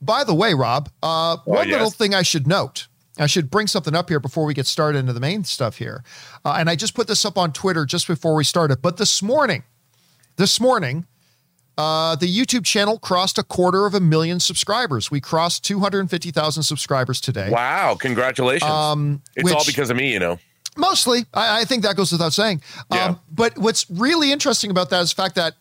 By the way, Rob, uh, Oh, one yes. little thing I should note. I should bring something up here before we get started into the main stuff here. Uh, and I just put this up on Twitter just before we started. But this morning, this morning, uh, the YouTube channel crossed a quarter of a million subscribers. We crossed 250,000 subscribers today. Wow, congratulations. Um, it's all because of me, you know. Mostly, I, I think that goes without saying. Yeah. Um, but what's really interesting about that is the fact that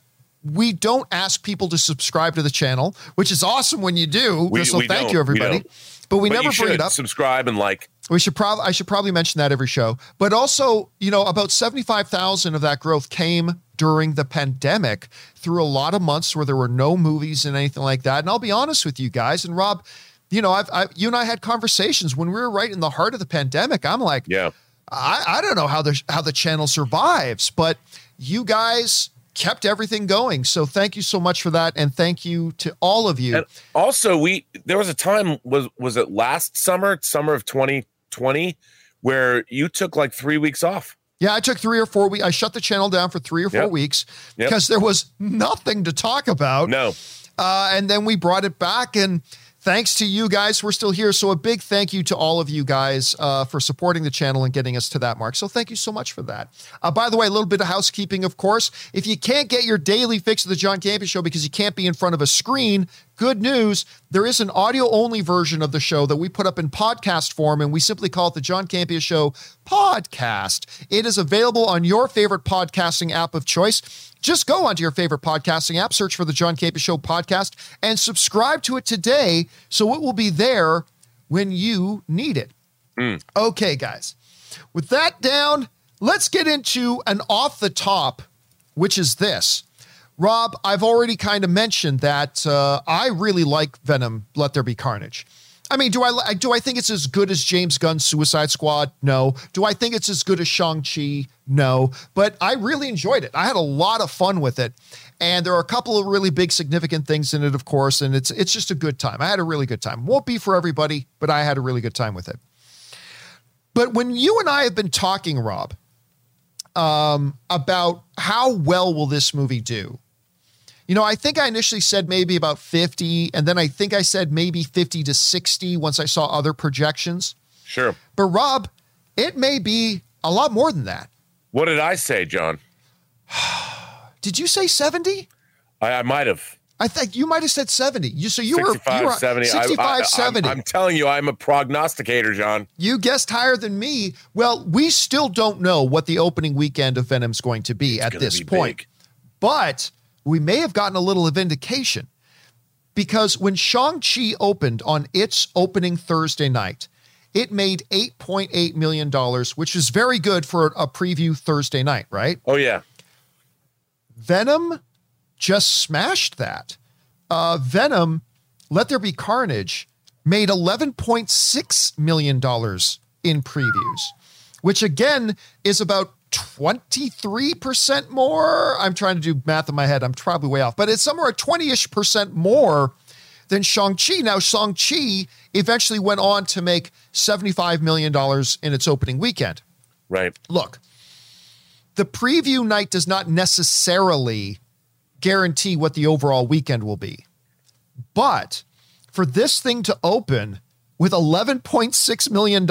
we don't ask people to subscribe to the channel, which is awesome when you do. We- so we thank you, everybody. don't. but we but never bring it up. subscribe and like. We should probably I should probably mention that every show. But also, you know, about 75,000 of that growth came during the pandemic through a lot of months where there were no movies and anything like that. And I'll be honest with you guys and Rob, you know, I've, I, you and I had conversations when we were right in the heart of the pandemic. I'm like, Yeah. I, I don't know how the how the channel survives, but you guys kept everything going. So thank you so much for that, and thank you to all of you. And also, we there was a time was was it last summer, summer of 2020, where you took like three weeks off. yeah, I took three or four weeks. I shut the channel down for three or four Yep. weeks Yep. because there was nothing to talk about. No, Uh, and then we brought it back, and thanks to you guys, we're still here. So a big thank you to all of you guys uh, for supporting the channel and getting us to that mark. So thank you so much for that. Uh, by the way, a little bit of housekeeping, of course. If you can't get your daily fix of the John Campea Show because you can't be in front of a screen, good news. There is an audio only version of the show that we put up in podcast form, and we simply call it the John Campea Show podcast. It is available on your favorite podcasting app of choice. Just go onto your favorite podcasting app, search for the John Campea Show podcast, and subscribe to it today so it will be there when you need it. Mm. Okay, guys. With that down, let's get into an off the top, which is this. Rob, I've already kind of mentioned that uh, I really like Venom. Let there be carnage. I mean, do I do I think it's as good as James Gunn's Suicide Squad? No. Do I think it's as good as Shang Chi? No. But I really enjoyed it. I had a lot of fun with it, and there are a couple of really big, significant things in it, of course. And it's it's just a good time. I had a really good time. Won't be for everybody, but I had a really good time with it. But when you and I have been talking, Rob, um, about how well will this movie do, you know, I think I initially said maybe about 50, and then I think I said maybe 50 to 60 once I saw other projections. sure. But Rob, it may be a lot more than that. What did I say, John? Did you say 70? I, I might have. I think you might have said 70. You so you 65, were you were 70. I- 65, I, I, 70. I'm, I'm telling you, I'm a prognosticator, John. you guessed higher than me. Well, we still don't know what the opening weekend of Venom's going to be at this be point. big. But we may have gotten a little of indication because when Shang-Chi opened on its opening Thursday night, it made $8.8 million, which is very good for a preview Thursday night, right? Oh yeah. Venom just smashed that. Uh, Venom, Let There Be Carnage, made $11.6 million in previews, which again is about 23% more. I'm trying to do math in my head. I'm probably way off, but it's somewhere at 20 ish percent more than Shang-Chi. Now, Shang-Chi eventually went on to make $75 million in its opening weekend Right. look, the preview night does not necessarily guarantee what the overall weekend will be. But for this thing to open with $11.6 million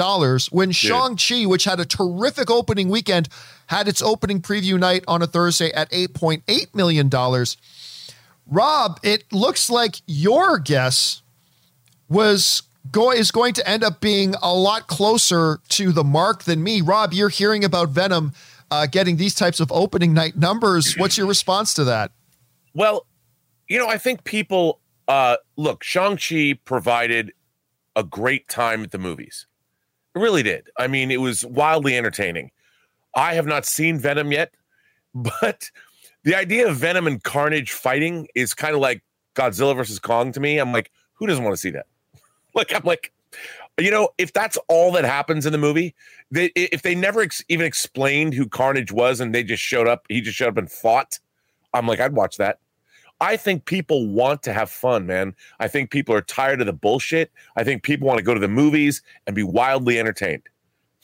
when Shang-Chi, which had a terrific opening weekend, had its opening preview night on a Thursday at $8.8 million. Rob, it looks like your guess was go is going to end up being a lot closer to the mark than me. Rob, you're hearing about Venom uh, getting these types of opening night numbers. What's your response to that? Well, you know, I think people uh look, Shang-Chi provided a great time at the movies. It really did. I mean, it was wildly entertaining. I have not seen Venom yet, but the idea of Venom and Carnage fighting is kind of like Godzilla versus Kong to me. I'm like, who doesn't want to see that? like, I'm like, you know, if that's all that happens in the movie, they, if they never ex- even explained who Carnage was and they just showed up, he just showed up and fought, I'm like, I'd watch that. I think people want to have fun, man. I think people are tired of the bullshit. I think people want to go to the movies and be wildly entertained.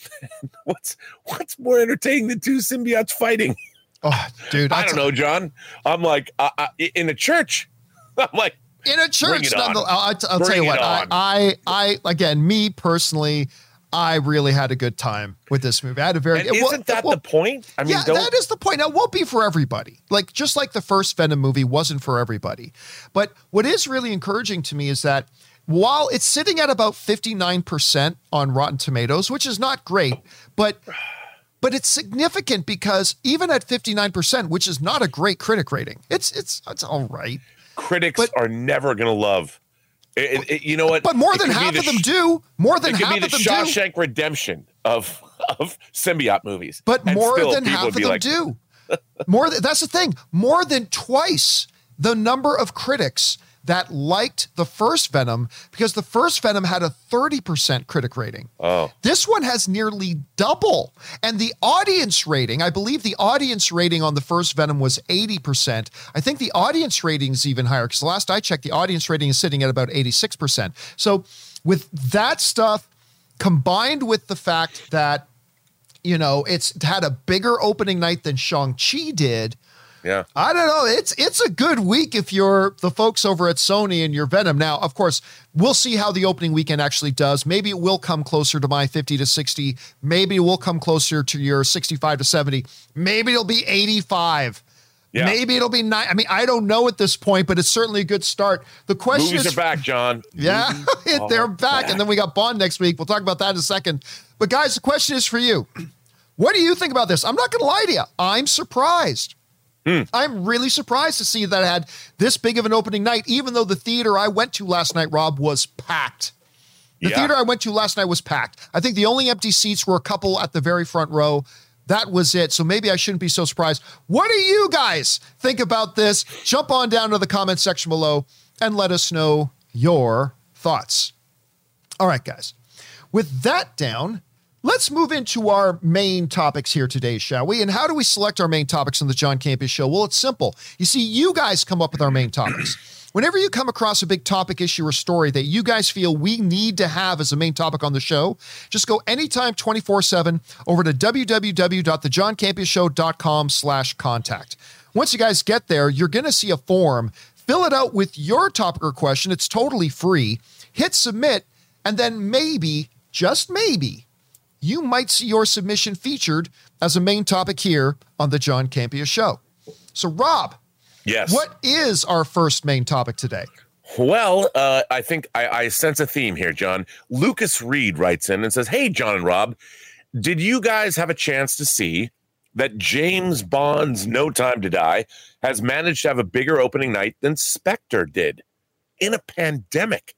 what's what's more entertaining than two symbiotes fighting? Oh, dude, I don't know, John. I'm like, uh, uh, in a church, I'm like, in a church. I'll, I'll, I'll tell you what. I. I, I, again, me personally, I really had a good time with this movie. I had a very. And isn't that it wa- the point? I mean, yeah, don't, that is the point. Now, it won't be for everybody. Like just like the first Venom movie wasn't for everybody. But what is really encouraging to me is that while it's sitting at about fifty nine percent on Rotten Tomatoes, which is not great, but but it's significant because even at fifty nine percent, which is not a great critic rating, it's it's it's all right. critics but- are never going to love. It, it- it- you know what? But more than half the of them do. More than It could half be the of them do. Shawshank Redemption of of symbiote movies. But And more than half of them like, do. More th- that's the thing. More than twice the number of critics that liked the first Venom because the first Venom had a 30% critic rating. Oh, This one has nearly double. And the audience rating, I believe the audience rating on the first Venom was 80%. I think the audience rating is even higher because last I checked, the audience rating is sitting at about 86%. So with that stuff combined with the fact that, you know, it's had a bigger opening night than Shang-Chi did. Yeah. I don't know. It's it's a good week if you're the folks over at Sony and your Venom. Now, of course, we'll see how the opening weekend actually does. Maybe it will come closer to my 50 to 60. Maybe it will come closer to your 65 to 70. Maybe it'll be 85. Yeah. Maybe it'll be nine. I mean, I don't know at this point, but it's certainly a good start. The question Movies is are back, John. yeah, they're are back. And then we got Bond next week. We'll talk about that in a second. But guys, the question is for you. What do you think about this? I'm not going to lie to you. I'm surprised. Hmm. I'm really surprised to see that it had this big of an opening night, even though the theater I went to last night, Rob, was packed. The Yeah. theater I went to last night was packed. I think the only empty seats were a couple at the very front row. That was it. So maybe I shouldn't be so surprised. What do you guys think about this? Jump on down to the comment section below and let us know your thoughts. All right, guys. With that down, let's move into our main topics here today, shall we? And how do we select our main topics on the John Campea Show? Well, it's simple. You see, you guys come up with our main topics. Whenever you come across a big topic, issue, or story that you guys feel we need to have as a main topic on the show, just go anytime 24-7 over to www.thejohncampeashow.com slash contact. Once you guys get there, you're going to see a form. Fill it out with your topic or question. It's totally free. Hit submit, and then maybe, just maybe, you might see your submission featured as a main topic here on the John Campea Show. So, Rob, Yes. what is our first main topic today? Well, uh, I think I, I sense a theme here, John. Lucas Reed writes in and says, Hey, John and Rob, did you guys have a chance to see that James Bond's No Time to Die has managed to have a bigger opening night than Spectre did in a pandemic?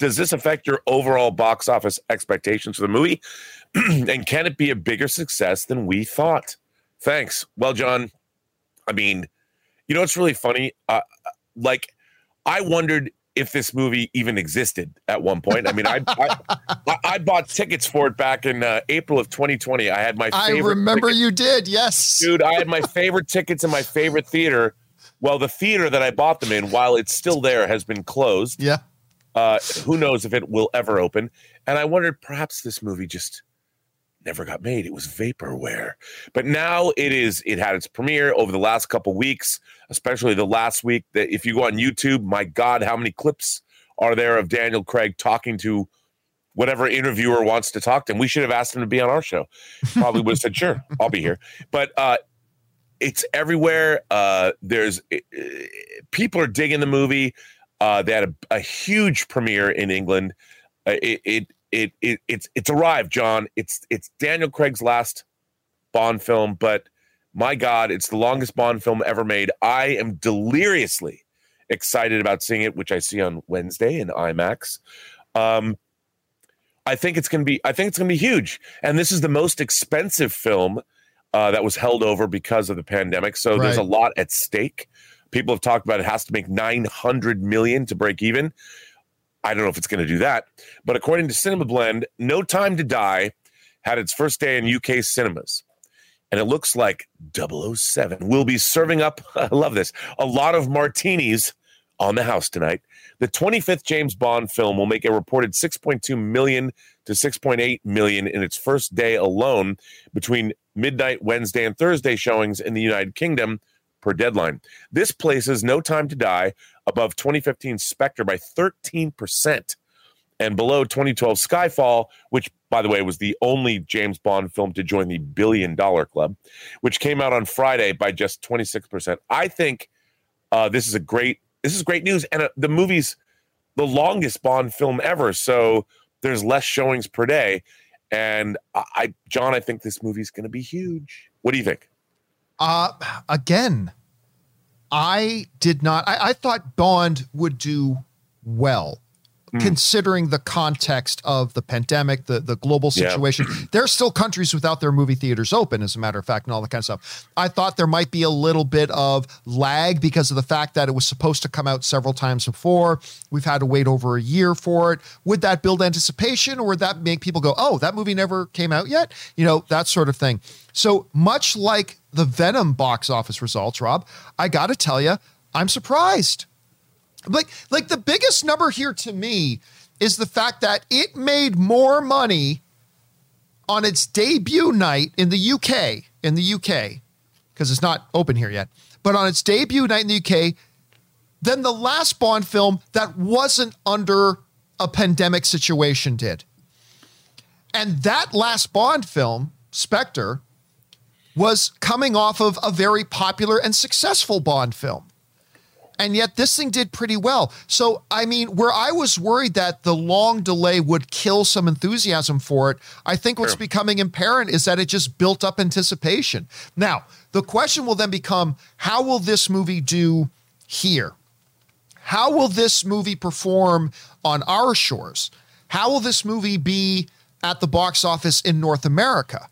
Does this affect your overall box office expectations for the movie? and can it be a bigger success than we thought? Thanks. Well, John, I mean, you know it's really funny? Uh, like, I wondered if this movie even existed at one point. I mean, I I, I, bought tickets for it back in uh, April of 2020. I had my I remember ticket- you did, yes. dude. I had my favorite tickets in my favorite theater. Well, the theater that I bought them in, while it's still there, has been closed. Yeah. Uh, who knows if it will ever open? And I wondered perhaps this movie just never got made. It was vaporware. But now it is. It had its premiere over the last couple weeks, especially the last week. That if you go on YouTube, my God, how many clips are there of Daniel Craig talking to whatever interviewer wants to talk to him? We should have asked him to be on our show. Probably would have said, "Sure, I'll be here." But uh, it's everywhere. Uh, there's uh, people are digging the movie. Uh, they had a, a huge premiere in England. Uh, it, it it it it's it's arrived, John. It's it's Daniel Craig's last Bond film, but my God, it's the longest Bond film ever made. I am deliriously excited about seeing it, which I see on Wednesday in IMAX. Um, I think it's gonna be I think it's gonna be huge, and this is the most expensive film uh, that was held over because of the pandemic. So there's a lot at stake. People have talked about it has to make 900 million to break even. I don't know if it's going to do that, but according to Cinema Blend, No Time to Die had its first day in UK cinemas. And it looks like 007 will be serving up, I love this, a lot of martinis on the house tonight. The 25th James Bond film will make a reported 6.2 million to 6.8 million in its first day alone between midnight Wednesday and Thursday showings in the United Kingdom, per deadline. This places No Time to Die above 2015 Spectre by 13% and below 2012 Skyfall, which, by the way, was the only James Bond film to join the billion dollar club, which came out on Friday by just 26%. I think uh, this is a great this is great news, and uh, the movie's the longest Bond film ever, so there's less showings per day. And I, John, I think this movie's going to be huge. What do you think? Uh, again, I did not. I, I thought Bond would do well mm. considering the context of the pandemic, the, the global situation. Yeah. there are still countries without their movie theaters open, as a matter of fact, and all that kind of stuff. I thought there might be a little bit of lag because of the fact that it was supposed to come out several times before. We've had to wait over a year for it. Would that build anticipation or would that make people go, oh, that movie never came out yet? You know, that sort of thing. So much like the Venom box office results, Rob, I got to tell you, I'm surprised like like the biggest number here to me is the fact that it made more money on its debut night in the UK in the UK because it's not open here yet but on its debut night in the UK than the last Bond film that wasn't under a pandemic situation did. And that last Bond film, Spectre, was coming off of a very popular and successful Bond film. And yet this thing did pretty well. So, I mean, where I was worried that the long delay would kill some enthusiasm for it, I think what's sure. becoming apparent is that it just built up anticipation. Now, the question will then become how will this movie do here? How will this movie perform on our shores? How will this movie be at the box office in North America?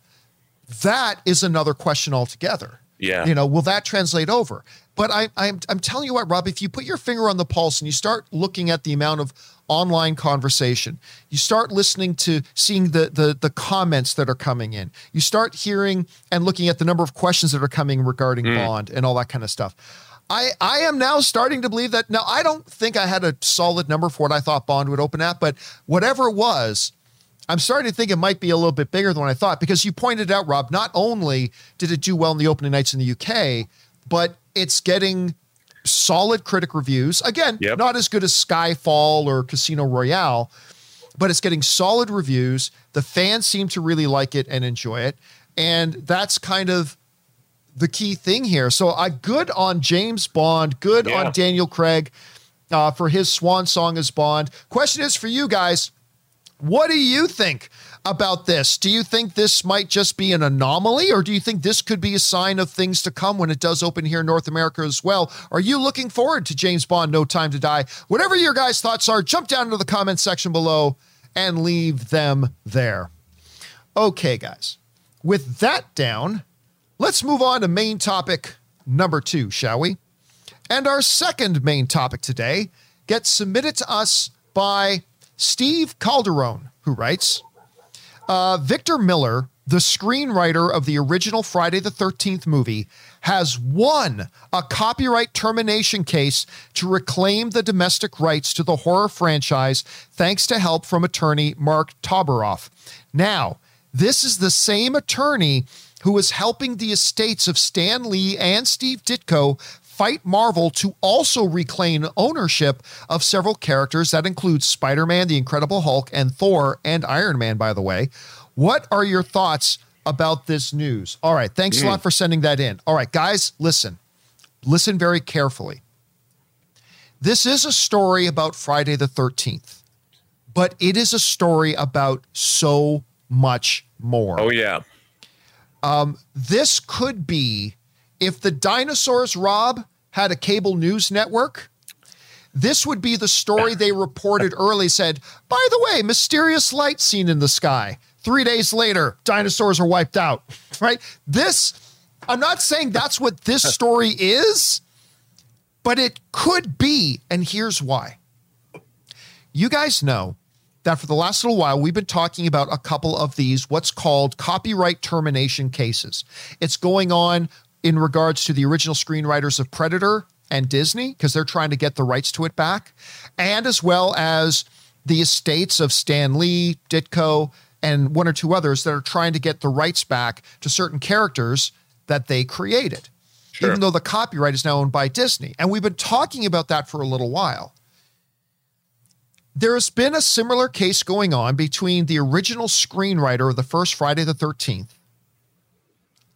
That is another question altogether. Yeah. You know, will that translate over? But I, I'm, I'm telling you what, Rob, if you put your finger on the pulse and you start looking at the amount of online conversation, you start listening to seeing the, the, the comments that are coming in, you start hearing and looking at the number of questions that are coming regarding mm. Bond and all that kind of stuff. I, I am now starting to believe that now I don't think I had a solid number for what I thought Bond would open at, but whatever it was, I'm starting to think it might be a little bit bigger than what I thought because you pointed out, Rob, not only did it do well in the opening nights in the UK, but it's getting solid critic reviews. Again, yep. not as good as Skyfall or Casino Royale, but it's getting solid reviews. The fans seem to really like it and enjoy it. And that's kind of the key thing here. So I good on James Bond, good yeah. on Daniel Craig uh, for his swan song as Bond. Question is for you guys, what do you think about this? Do you think this might just be an anomaly, or do you think this could be a sign of things to come when it does open here in North America as well? Are you looking forward to James Bond No Time to Die? Whatever your guys' thoughts are, jump down into the comments section below and leave them there. Okay, guys. With that down, let's move on to main topic number two, shall we? And our second main topic today gets submitted to us by Steve Calderon, who writes uh, Victor Miller, the screenwriter of the original Friday the 13th movie, has won a copyright termination case to reclaim the domestic rights to the horror franchise thanks to help from attorney Mark Toberoff. Now, this is the same attorney who is helping the estates of Stan Lee and Steve Ditko fight Marvel to also reclaim ownership of several characters that include Spider Man, the Incredible Hulk, and Thor and Iron Man, by the way. What are your thoughts about this news? All right. Thanks mm. a lot for sending that in. All right, guys, listen. Listen very carefully. This is a story about Friday the 13th, but it is a story about so much more. Oh, yeah. Um, this could be if the dinosaurs, Rob, had a cable news network, this would be the story they reported early said, by the way, mysterious light seen in the sky. Three days later, dinosaurs are wiped out, right? This, I'm not saying that's what this story is, but it could be. And here's why. You guys know that for the last little while, we've been talking about a couple of these, what's called copyright termination cases. It's going on in regards to the original screenwriters of Predator and Disney, because they're trying to get the rights to it back, and as well as the estates of Stan Lee, Ditko, and one or two others that are trying to get the rights back to certain characters that they created. Sure. even though the copyright is now owned by Disney. And we've been talking about that for a little while. There's been a similar case going on between the original screenwriter of the first Friday the 13th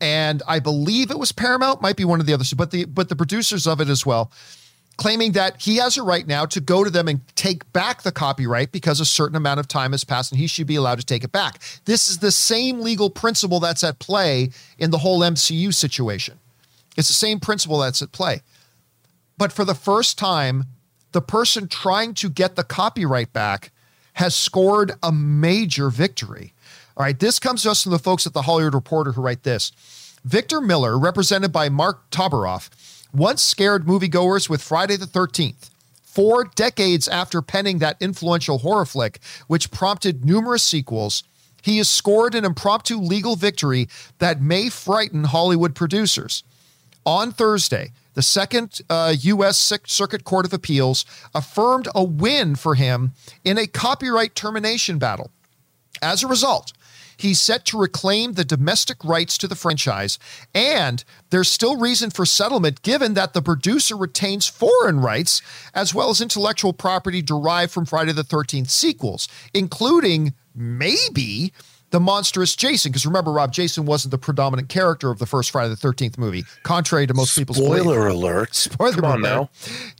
and I believe it was Paramount, might be one of the others, but the but the producers of it as well, claiming that he has a right now to go to them and take back the copyright because a certain amount of time has passed and he should be allowed to take it back. This is the same legal principle that's at play in the whole MCU situation. It's the same principle that's at play. But for the first time, the person trying to get the copyright back has scored a major victory. All right, this comes us from the folks at the Hollywood Reporter who write this. Victor Miller, represented by Mark Toberoff, once scared moviegoers with Friday the 13th. Four decades after penning that influential horror flick, which prompted numerous sequels, he has scored an impromptu legal victory that may frighten Hollywood producers. On Thursday, the second uh, U.S. Circuit Court of Appeals affirmed a win for him in a copyright termination battle. As a result, he's set to reclaim the domestic rights to the franchise, and there's still reason for settlement given that the producer retains foreign rights as well as intellectual property derived from Friday the 13th sequels, including maybe the monstrous Jason. Because remember, Rob, Jason wasn't the predominant character of the first Friday the 13th movie, contrary to most people's spoiler belief. Spoiler alert. Spoiler Come on alert. now.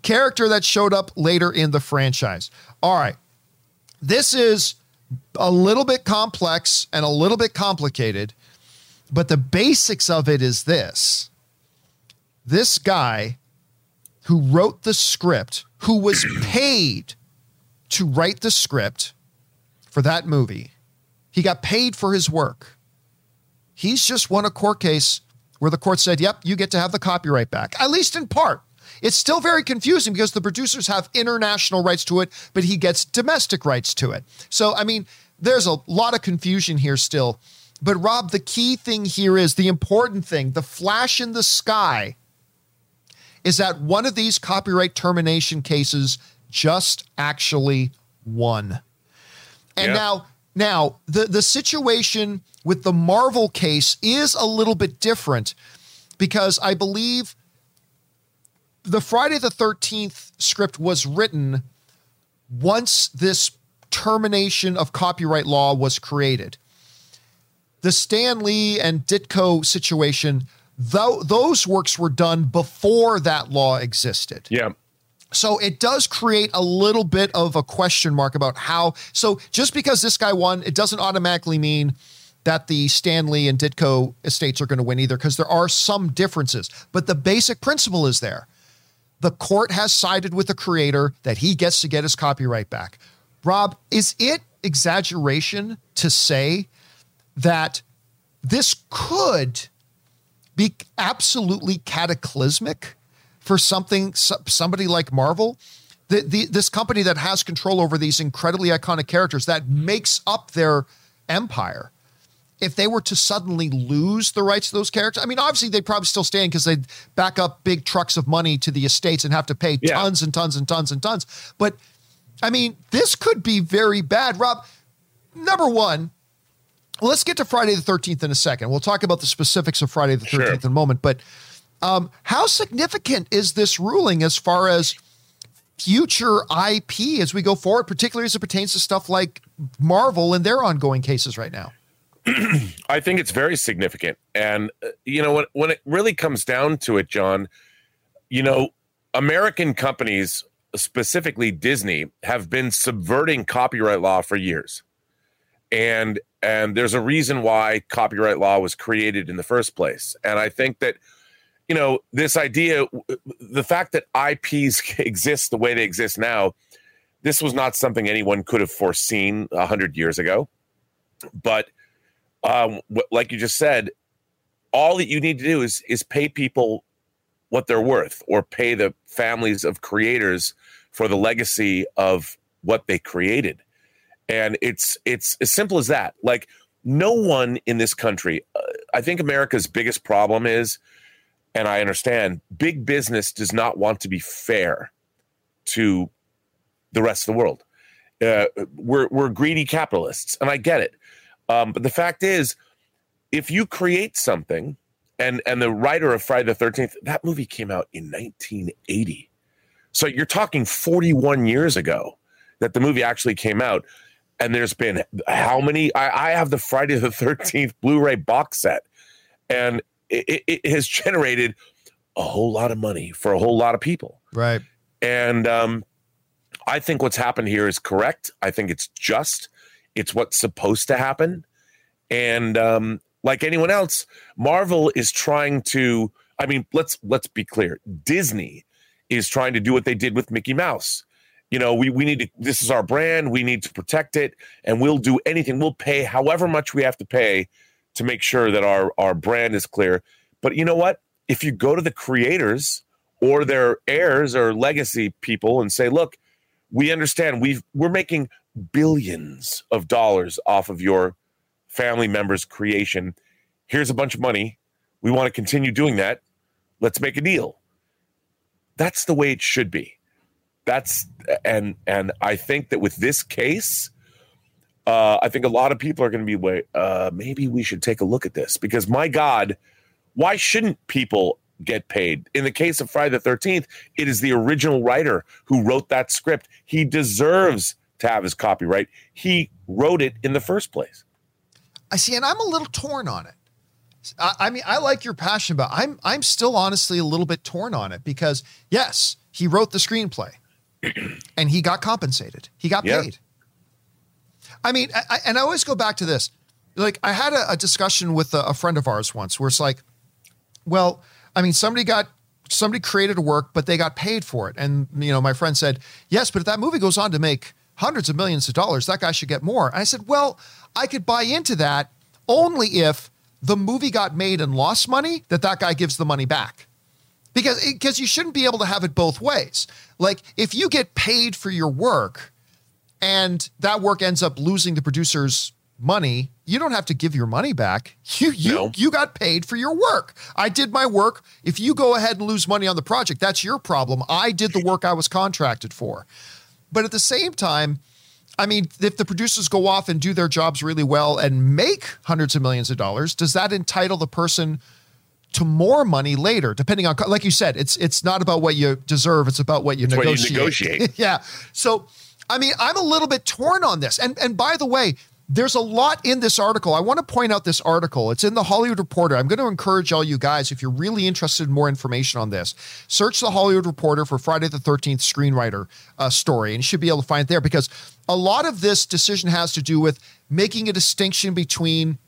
Character that showed up later in the franchise. All right. This is a little bit complex and a little bit complicated, but the basics of it is this. This guy who wrote the script, who was paid to write the script for that movie, he got paid for his work. He's just won a court case where the court said, yep, you get to have the copyright back, at least in part. It's still very confusing because the producers have international rights to it, but he gets domestic rights to it. So, I mean, there's a lot of confusion here still. But, Rob, the key thing here is the important thing the flash in the sky is that one of these copyright termination cases just actually won. And Yeah. now, now the the situation with the Marvel case is a little bit different because I believe the Friday the 13th script was written once this termination of copyright law was created. The Stan Lee and Ditko situation, though those works were done before that law existed. Yeah. So it does create a little bit of a question mark about how. So just because this guy won, it doesn't automatically mean that the Stan Lee and Ditko estates are going to win either, because there are some differences. But the basic principle is there. The court has sided with the creator that he gets to get his copyright back. Rob, is it exaggeration to say that this could be absolutely cataclysmic for something somebody like Marvel. The, the, this company that has control over these incredibly iconic characters that makes up their empire. If they were to suddenly lose the rights to those characters, I mean, obviously they'd probably still stand because they'd back up big trucks of money to the estates and have to pay Yeah. tons and tons and tons and tons. But I mean, this could be very bad. Rob, number one, let's get to Friday the 13th in a second. We'll talk about the specifics of Friday the 13th Sure. in a moment. But um, how significant is this ruling as far as future IP as we go forward, particularly as it pertains to stuff like Marvel and their ongoing cases right now? I think it's very significant. And, uh, you know, when, when it really comes down to it, John, you know, American companies, specifically Disney, have been subverting copyright law for years. And and there's a reason why copyright law was created in the first place. And I think that, you know, this idea, the fact that IPs exist the way they exist now, this was not something anyone could have foreseen a hundred years ago. But um, like you just said, all that you need to do is is pay people what they're worth, or pay the families of creators for the legacy of what they created. And it's it's as simple as that. Like no one in this country, uh, I think America's biggest problem is, and I understand, big business does not want to be fair to the rest of the world. Uh, we're we're greedy capitalists, and I get it. Um, but the fact is, if you create something and and the writer of Friday the Thirteenth. That movie came out in 1980, so you're talking 41 years ago that the movie actually came out. And there's been how many? I, I have the Friday the 13th Blu-ray box set, and it, it has generated a whole lot of money for a whole lot of people. Right. And um, I think what's happened here is correct. I think it's just. It's what's supposed to happen. And um, like anyone else, Marvel is trying to. I mean, let's let's be clear. Disney is trying to do what they did with Mickey Mouse. You know, we we need to. This is our brand. We need to protect it, and we'll do anything. We'll pay however much we have to pay to make sure that our our brand is clear. But you know what? If you go to the creators or their heirs or legacy people and say, "Look, we understand we've we're making billions of dollars off of your family members' creation. Here's a bunch of money. We want to continue doing that. Let's make a deal." That's the way it should be. That's and and I think that with this case, uh, I think a lot of people are going to be wait. Uh, maybe we should take a look at this because my God, why shouldn't people get paid? In the case of Friday the Thirteenth, it is the original writer who wrote that script. He deserves to have his copyright. He wrote it in the first place. I see, and I'm a little torn on it. I, I mean, I like your passion, but I'm I'm still honestly a little bit torn on it because yes, he wrote the screenplay, and he got compensated. He got Yeah. paid. I mean, I, and I always go back to this. Like, I had a, a discussion with a, a friend of ours once where it's like, well, I mean, somebody got somebody created a work, but they got paid for it. And you know, my friend said, yes, but if that movie goes on to make hundreds of millions of dollars, that guy should get more. I said, well, I could buy into that only if the movie got made and lost money, that that guy gives the money back. Because eh, because you shouldn't be able to have it both ways. Like if you get paid for your work and that work ends up losing the producer's money, you don't have to give your money back. You you No. you got paid for your work. I did my work. If you go ahead and lose money on the project, that's your problem. I did the work I was contracted for. But at the same time, I mean, if the producers go off and do their jobs really well and make hundreds of millions of dollars, does that entitle the person to more money later? Depending on, like you said, it's it's not about what you deserve; it's about what you It's what you negotiate. negotiate. yeah. So, I mean, I'm a little bit torn on this. And and by the way, there's a lot in this article. I want to point out this article. It's in the Hollywood Reporter. I'm going to encourage all you guys, if you're really interested in more information on this, search the Hollywood Reporter for Friday the 13th screenwriter uh, story, and you should be able to find it there because a lot of this decision has to do with making a distinction between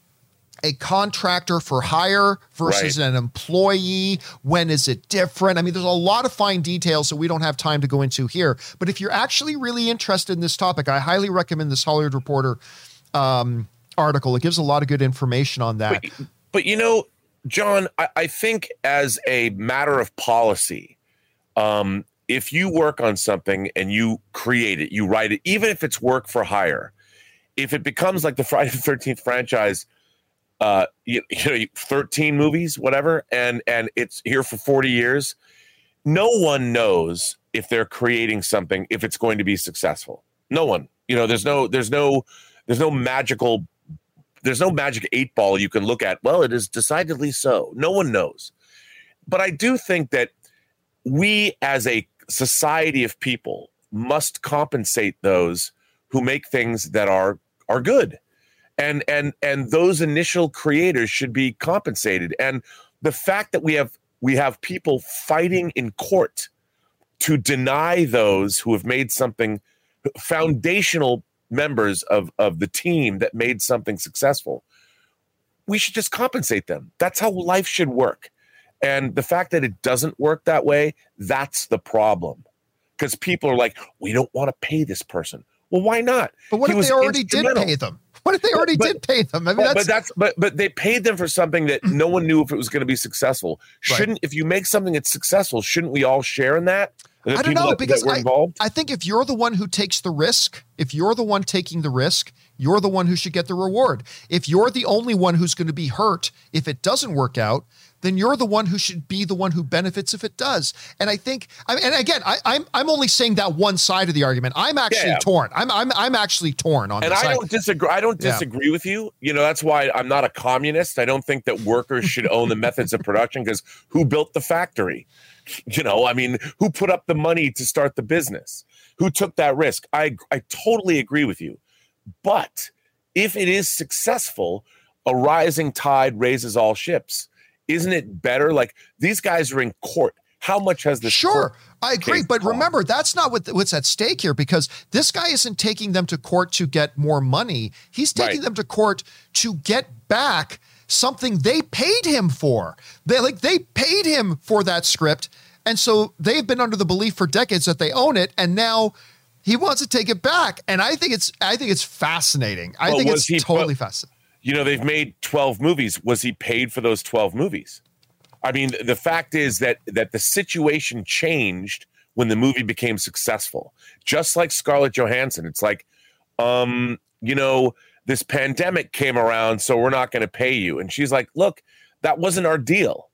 a contractor for hire versus Right. an employee? When is it different? I mean, there's a lot of fine details that we don't have time to go into here. But if you're actually really interested in this topic, I highly recommend this Hollywood Reporter um, article. It gives a lot of good information on that. But, but you know, John, I, I think as a matter of policy, um, if you work on something and you create it, you write it, even if it's work for hire, if it becomes like the Friday the Thirteenth franchise, uh, you, you know, 13 movies, whatever, and and it's here for 40 years, no one knows if they're creating something if it's going to be successful. No one, you know, there's no, there's no, there's no magical there's no magic eight ball you can look at. Well, it is decidedly so. No one knows. But I do think that we as a society of people must compensate those who make things that are are good. And and and those initial creators should be compensated. And the fact that we have we have people fighting in court to deny those who have made something foundational members of of the team that made something successful we should just compensate them that's how life should work and the fact that it doesn't work that way that's the problem because people are like we don't want to pay this person well why not But what He if they already did pay them? What if they already but- did pay them? I mean, that's, but that's but but they paid them for something that no one knew if it was going to be successful. Shouldn't if you make something that's successful, shouldn't we all share in that? I don't know that- because that I. I think if you're the one who takes the risk, if you're the one taking the risk, you're the one who should get the reward. If you're the only one who's going to be hurt if it doesn't work out, then you're the one who should be the one who benefits if it does. And I think, I and again, I, am I'm, I'm only saying that one side of the argument. I'm actually yeah. torn. I'm I'm I'm actually torn on. And this. I don't disagree. I don't disagree yeah. with you. You know, that's why I'm not a communist. I don't think that workers should own the methods of production because who built the factory? You know, I mean, who put up the money to start the business? Who took that risk? I I totally agree with you. But if it is successful, a rising tide raises all ships. Isn't it better? Like these guys are in court. How much has the sure? I agree, but cost? remember that's not what what's at stake here because this guy isn't taking them to court to get more money. He's taking right. them to court to get back something they paid him for. They like they paid him for that script, and so they've been under the belief for decades that they own it, and now he wants to take it back. And I think it's I think it's fascinating. I well, think it's totally fascinating you know, they've made 12 movies. Was he paid for those 12 movies? I mean, the fact is that that the situation changed when the movie became successful. Just like Scarlett Johansson, it's like, um, you know, this pandemic came around, so we're not going to pay you. And she's like, look, that wasn't our deal.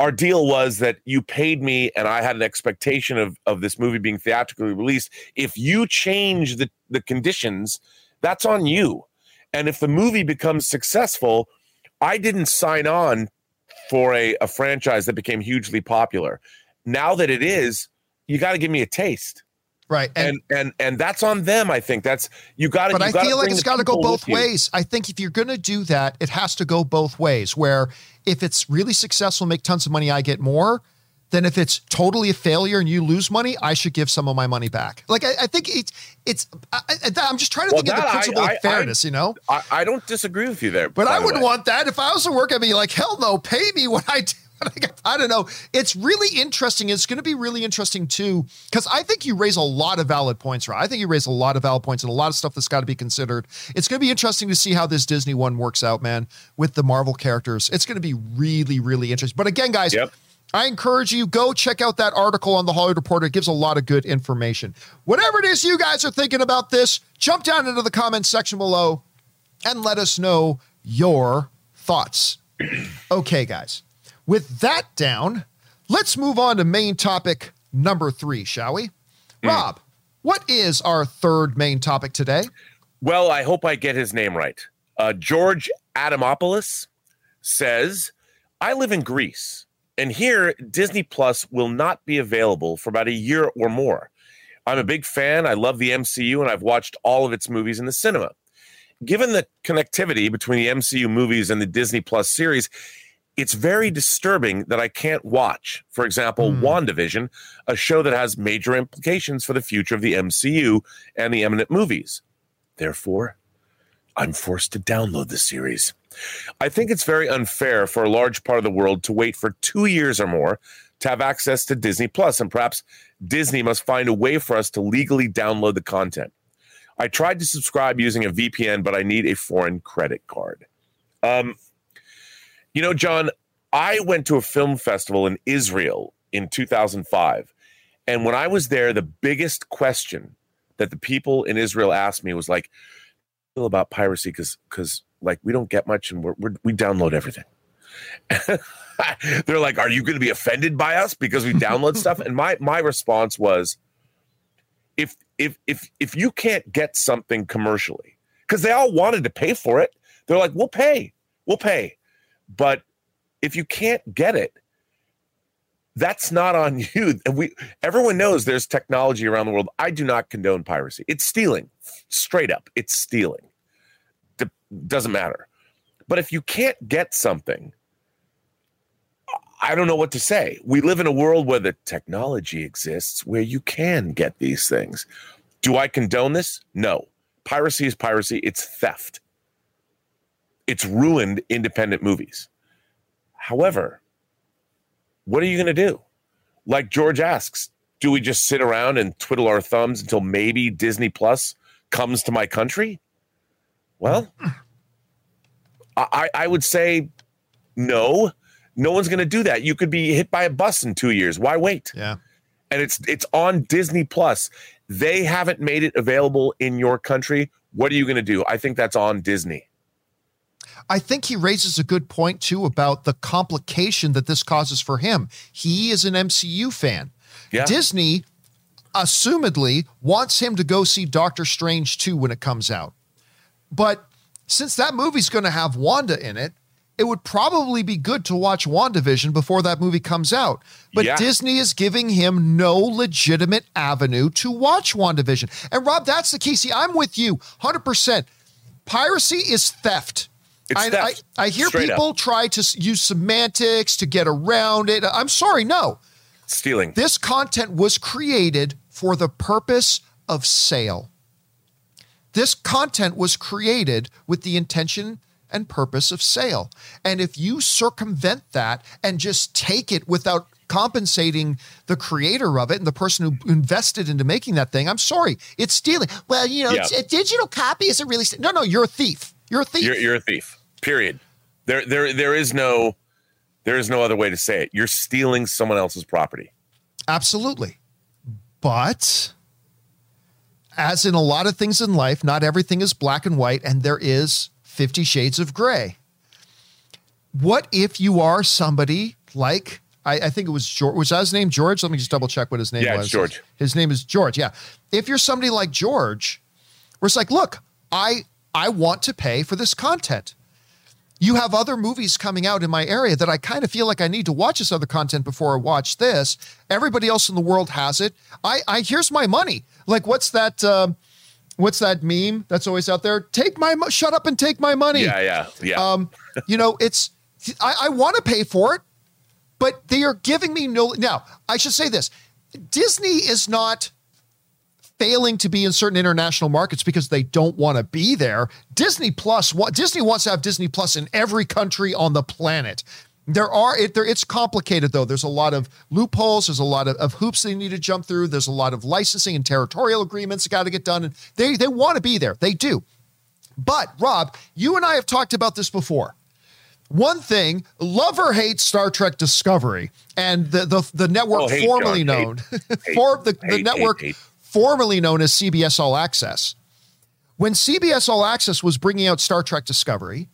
Our deal was that you paid me, and I had an expectation of of this movie being theatrically released. If you change the the conditions, that's on you. And if the movie becomes successful, I didn't sign on for a, a franchise that became hugely popular. Now that it is, you got to give me a taste. Right. And, and and and that's on them, I think. That's you got to But I feel like it's got to go both ways. I think if you're going to do that, it has to go both ways where if it's really successful, make tons of money, I get more then if it's totally a failure and you lose money, I should give some of my money back. Like I, I think it's it's. I, am just trying to well, think of the principle I, of fairness. You know, I, I, don't disagree with you there. But I wouldn't want that if I was to work. I'd be like, hell no, pay me what I do. I don't know. It's really interesting. It's going to be really interesting too, because I think you raise a lot of valid points, right? I think you raise a lot of valid points and a lot of stuff that's got to be considered. It's going to be interesting to see how this Disney one works out, man, with the Marvel characters. It's going to be really, really interesting. But again, guys, yep. I encourage you go check out that article on the Hollywood Reporter. It gives a lot of good information. Whatever it is you guys are thinking about this, jump down into the comments section below and let us know your thoughts. okay, guys. With that down, let's move on to main topic number 3, shall we? Mm. Rob, what is our third main topic today? Well, I hope I get his name right. Uh, George Adamopoulos says, I live in Greece and here, Disney Plus will not be available for about a year or more. I'm a big fan. I love the MCU, and I've watched all of its movies in the cinema. Given the connectivity between the MCU movies and the Disney Plus series, it's very disturbing that I can't watch, for example, mm. WandaVision, a show that has major implications for the future of the MCU and the eminent movies. Therefore, I'm forced to download the series. I think it's very unfair for a large part of the world to wait for two years or more to have access to Disney Plus, and perhaps Disney must find a way for us to legally download the content. I tried to subscribe using a VPN, but I need a foreign credit card. Um, you know, John, I went to a film festival in Israel in 2005. And when I was there, the biggest question that the people in Israel asked me was like, about piracy? Because because like we don't get much and we're, we're, we download everything. They're like are you going to be offended by us because we download stuff? And my my response was if if if if you can't get something commercially because they all wanted to pay for it they're like we'll pay. We'll pay but if you can't get it that's not on you and we everyone knows there's technology around the world i do not condone piracy it's stealing straight up it's stealing doesn't matter. But if you can't get something, I don't know what to say. We live in a world where the technology exists where you can get these things. Do I condone this? No. Piracy is piracy, it's theft. It's ruined independent movies. However, what are you going to do? Like George asks, do we just sit around and twiddle our thumbs until maybe Disney Plus comes to my country? Well, I, I would say no. No one's going to do that. You could be hit by a bus in two years. Why wait? Yeah. And it's it's on Disney Plus. They haven't made it available in your country. What are you going to do? I think that's on Disney. I think he raises a good point too about the complication that this causes for him. He is an MCU fan. Yeah. Disney, assumedly, wants him to go see Doctor Strange 2 when it comes out. But since that movie's going to have Wanda in it, it would probably be good to watch WandaVision before that movie comes out. But Yeah. Disney is giving him no legitimate avenue to watch WandaVision. And Rob, that's the key. See, I'm with you 100%. Piracy is theft. I. I, I hear Straight up. people try to use semantics to get around it. I'm sorry, no. Stealing. This content was created for the purpose of sale. This content was created with the intention and purpose of sale. And if you circumvent that and just take it without compensating the creator of it and the person who invested into making that thing, I'm sorry, it's stealing. Well, you know, Yeah. it's, a digital copy isn't really. st- No, no, you're a thief. You're a thief. You're you're a thief. Period. There there there is no there is no other way to say it. You're stealing someone else's property. Absolutely. But as in a lot of things in life, not everything is black and white, and there is 50 shades of gray. What if you are somebody like, I, I think it was George, was that his name George? Let me just double check what his name Yeah, was. George. His name is George. Yeah. If you're somebody like George, where it's like, look, I I want to pay for this content you have other movies coming out in my area that I kind of feel like I need to watch this other content before I watch this. Everybody else in the world has it. I, I here's my money. Like, what's that? Um, what's that meme that's always out there? Take my mo- shut up and take my money. Yeah, yeah, yeah. Um, you know, it's I, I want to pay for it, but they are giving me no. Now, I should say this: Disney is not failing to be in certain international markets because they don't want to be there. Disney Plus, what Disney wants to have Disney Plus in every country on the planet. There are it there it's complicated though. There's a lot of loopholes, there's a lot of, of hoops they need to jump through. There's a lot of licensing and territorial agreements that got to get done. And they they want to be there. They do. But Rob, you and I have talked about this before. One thing, love or hate Star Trek Discovery and the the, the network Oh, formerly John, known Hate. for the, the Hate, network hate. Formerly known as CBS All Access. When CBS All Access was bringing out Star Trek Discovery,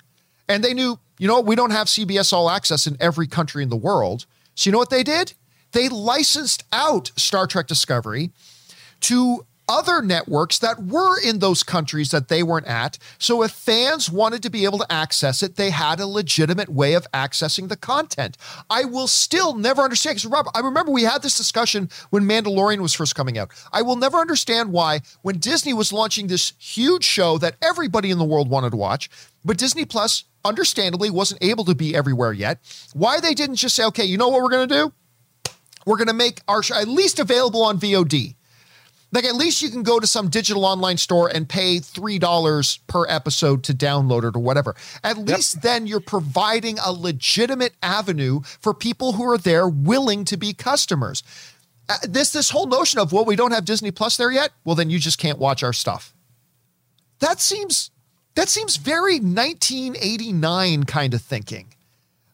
and they knew, you know, we don't have CBS All Access in every country in the world. So you know what they did? They licensed out Star Trek Discovery to other networks that were in those countries that they weren't at. So if fans wanted to be able to access it, they had a legitimate way of accessing the content. I will still never understand because Rob, I remember we had this discussion when Mandalorian was first coming out. I will never understand why when Disney was launching this huge show that everybody in the world wanted to watch, but Disney Plus understandably wasn't able to be everywhere yet. Why they didn't just say, "Okay, you know what we're going to do? We're going to make our show at least available on VOD." Like at least you can go to some digital online store and pay three dollars per episode to download it or whatever. At least then you're providing a legitimate avenue for people who are there willing to be customers. Uh, this this whole notion of well we don't have Disney Plus there yet, well then you just can't watch our stuff. That seems that seems very 1989 kind of thinking.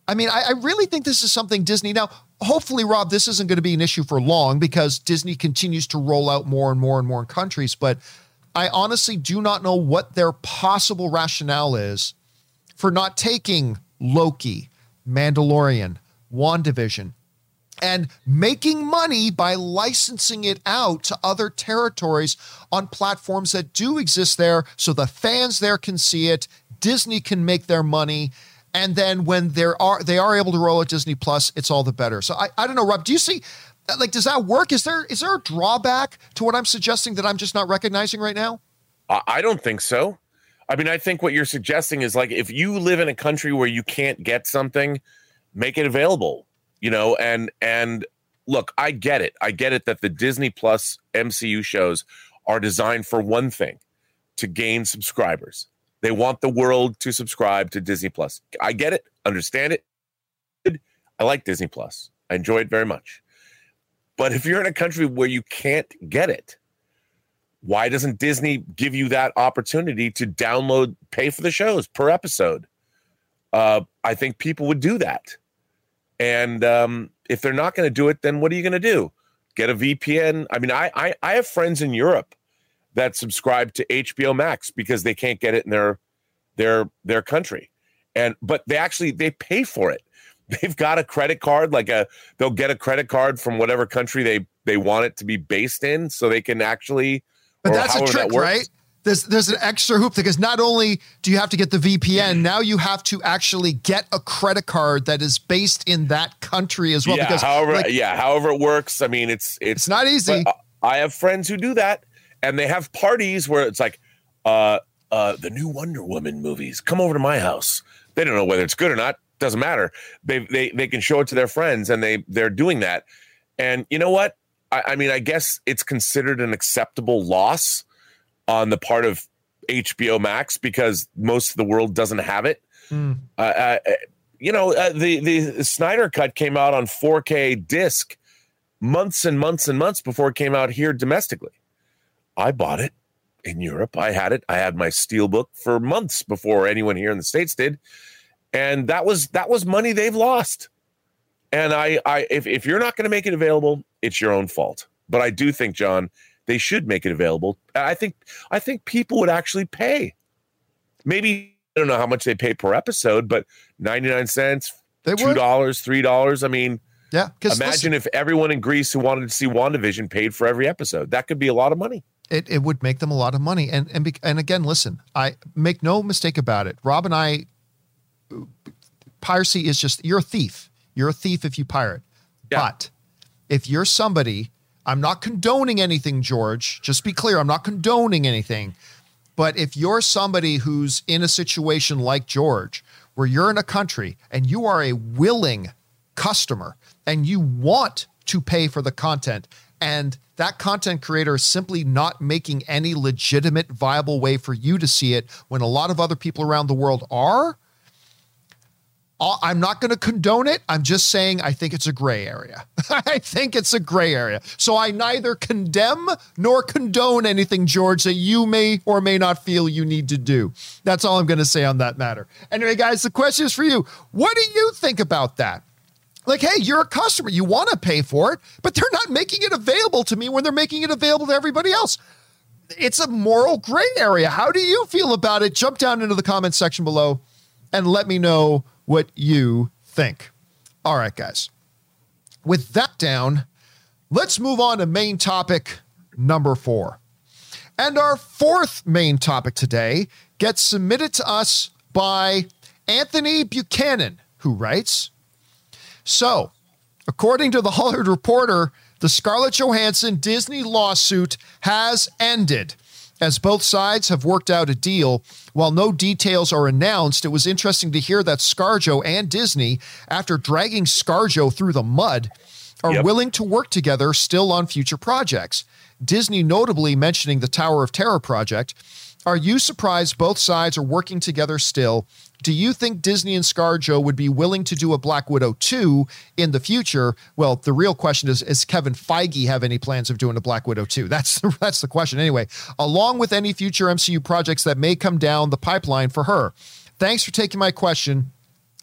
I mean, I, I really think this is something Disney now. Hopefully, Rob, this isn't going to be an issue for long because Disney continues to roll out more and more and more countries. But I honestly do not know what their possible rationale is for not taking Loki, Mandalorian, WandaVision, and making money by licensing it out to other territories on platforms that do exist there so the fans there can see it disney can make their money and then when there are they are able to roll at disney plus it's all the better so i, I don't know rob do you see uh, like does that work is there is there a drawback to what i'm suggesting that i'm just not recognizing right now I I don't think so. I mean, I think what you're suggesting is like if you live in a country where you can't get something, make it available. You know, and and look, I get it. I get it that the Disney Plus MCU shows are designed for one thing, to gain subscribers. They want the world to subscribe to Disney Plus. I get it, understand it. I like Disney Plus. I enjoy it very much. But if you're in a country where you can't get it, why doesn't Disney give you that opportunity to download, pay for the shows per episode? Uh, I think people would do that. And um, if they're not going to do it, then what are you going to do? Get a VPN? I mean, I, I I have friends in Europe that subscribe to HBO Max because they can't get it in their their their country. and but they actually they pay for it. They've got a credit card, like a they'll get a credit card from whatever country they they want it to be based in, so they can actually. But that's a trick, that right? There's there's an extra hoop because not only do you have to get the VPN, mm. now you have to actually get a credit card that is based in that country as well. Yeah, because however, like, yeah, however it works. I mean, it's it's, it's not easy. I have friends who do that, and they have parties where it's like, uh, uh, the new Wonder Woman movies. Come over to my house. They don't know whether it's good or not. Doesn't matter. They they they can show it to their friends, and they they're doing that. And you know what? I, I mean, I guess it's considered an acceptable loss on the part of HBO Max because most of the world doesn't have it. Mm. Uh, uh, you know, uh, the the Snyder cut came out on 4K disc months and months and months before it came out here domestically. I bought it in Europe. I had it. I had my steelbook for months before anyone here in the states did, and that was that was money they've lost. And I, I if if you're not going to make it available, it's your own fault. But I do think, John, they should make it available. I think I think people would actually pay. Maybe I don't know how much they pay per episode, but 99 cents, they $2, $3. I mean, yeah. Imagine listen, if everyone in Greece who wanted to see WandaVision paid for every episode. That could be a lot of money. It, it would make them a lot of money. And and and again, listen, I make no mistake about it. Rob and I piracy is just you're a thief. You're a thief if you pirate. Yeah. But if you're somebody I'm not condoning anything, George. Just be clear, I'm not condoning anything. But if you're somebody who's in a situation like George, where you're in a country and you are a willing customer and you want to pay for the content, and that content creator is simply not making any legitimate, viable way for you to see it when a lot of other people around the world are, uh, I'm not going to condone it. I'm just saying I think it's a gray area. I think it's a gray area. So I neither condemn nor condone anything, George, that you may or may not feel you need to do. That's all I'm going to say on that matter. Anyway, guys, the question is for you. What do you think about that? Like, hey, you're a customer. You want to pay for it, but they're not making it available to me when they're making it available to everybody else. It's a moral gray area. How do you feel about it? Jump down into the comments section below and let me know what you think. All right, guys. With that down, let's move on to main topic number four. And our fourth main topic today gets submitted to us by Anthony Buchanan, who writes So, according to the Hollywood Reporter, the Scarlett Johansson Disney lawsuit has ended. As both sides have worked out a deal, while no details are announced, it was interesting to hear that ScarJo and Disney, after dragging ScarJo through the mud, are yep. willing to work together still on future projects. Disney notably mentioning the Tower of Terror project. Are you surprised both sides are working together still do you think Disney and ScarJo would be willing to do a Black Widow 2 in the future? Well, the real question is Does Kevin Feige have any plans of doing a Black Widow 2? That's, that's the question. Anyway, along with any future MCU projects that may come down the pipeline for her. Thanks for taking my question.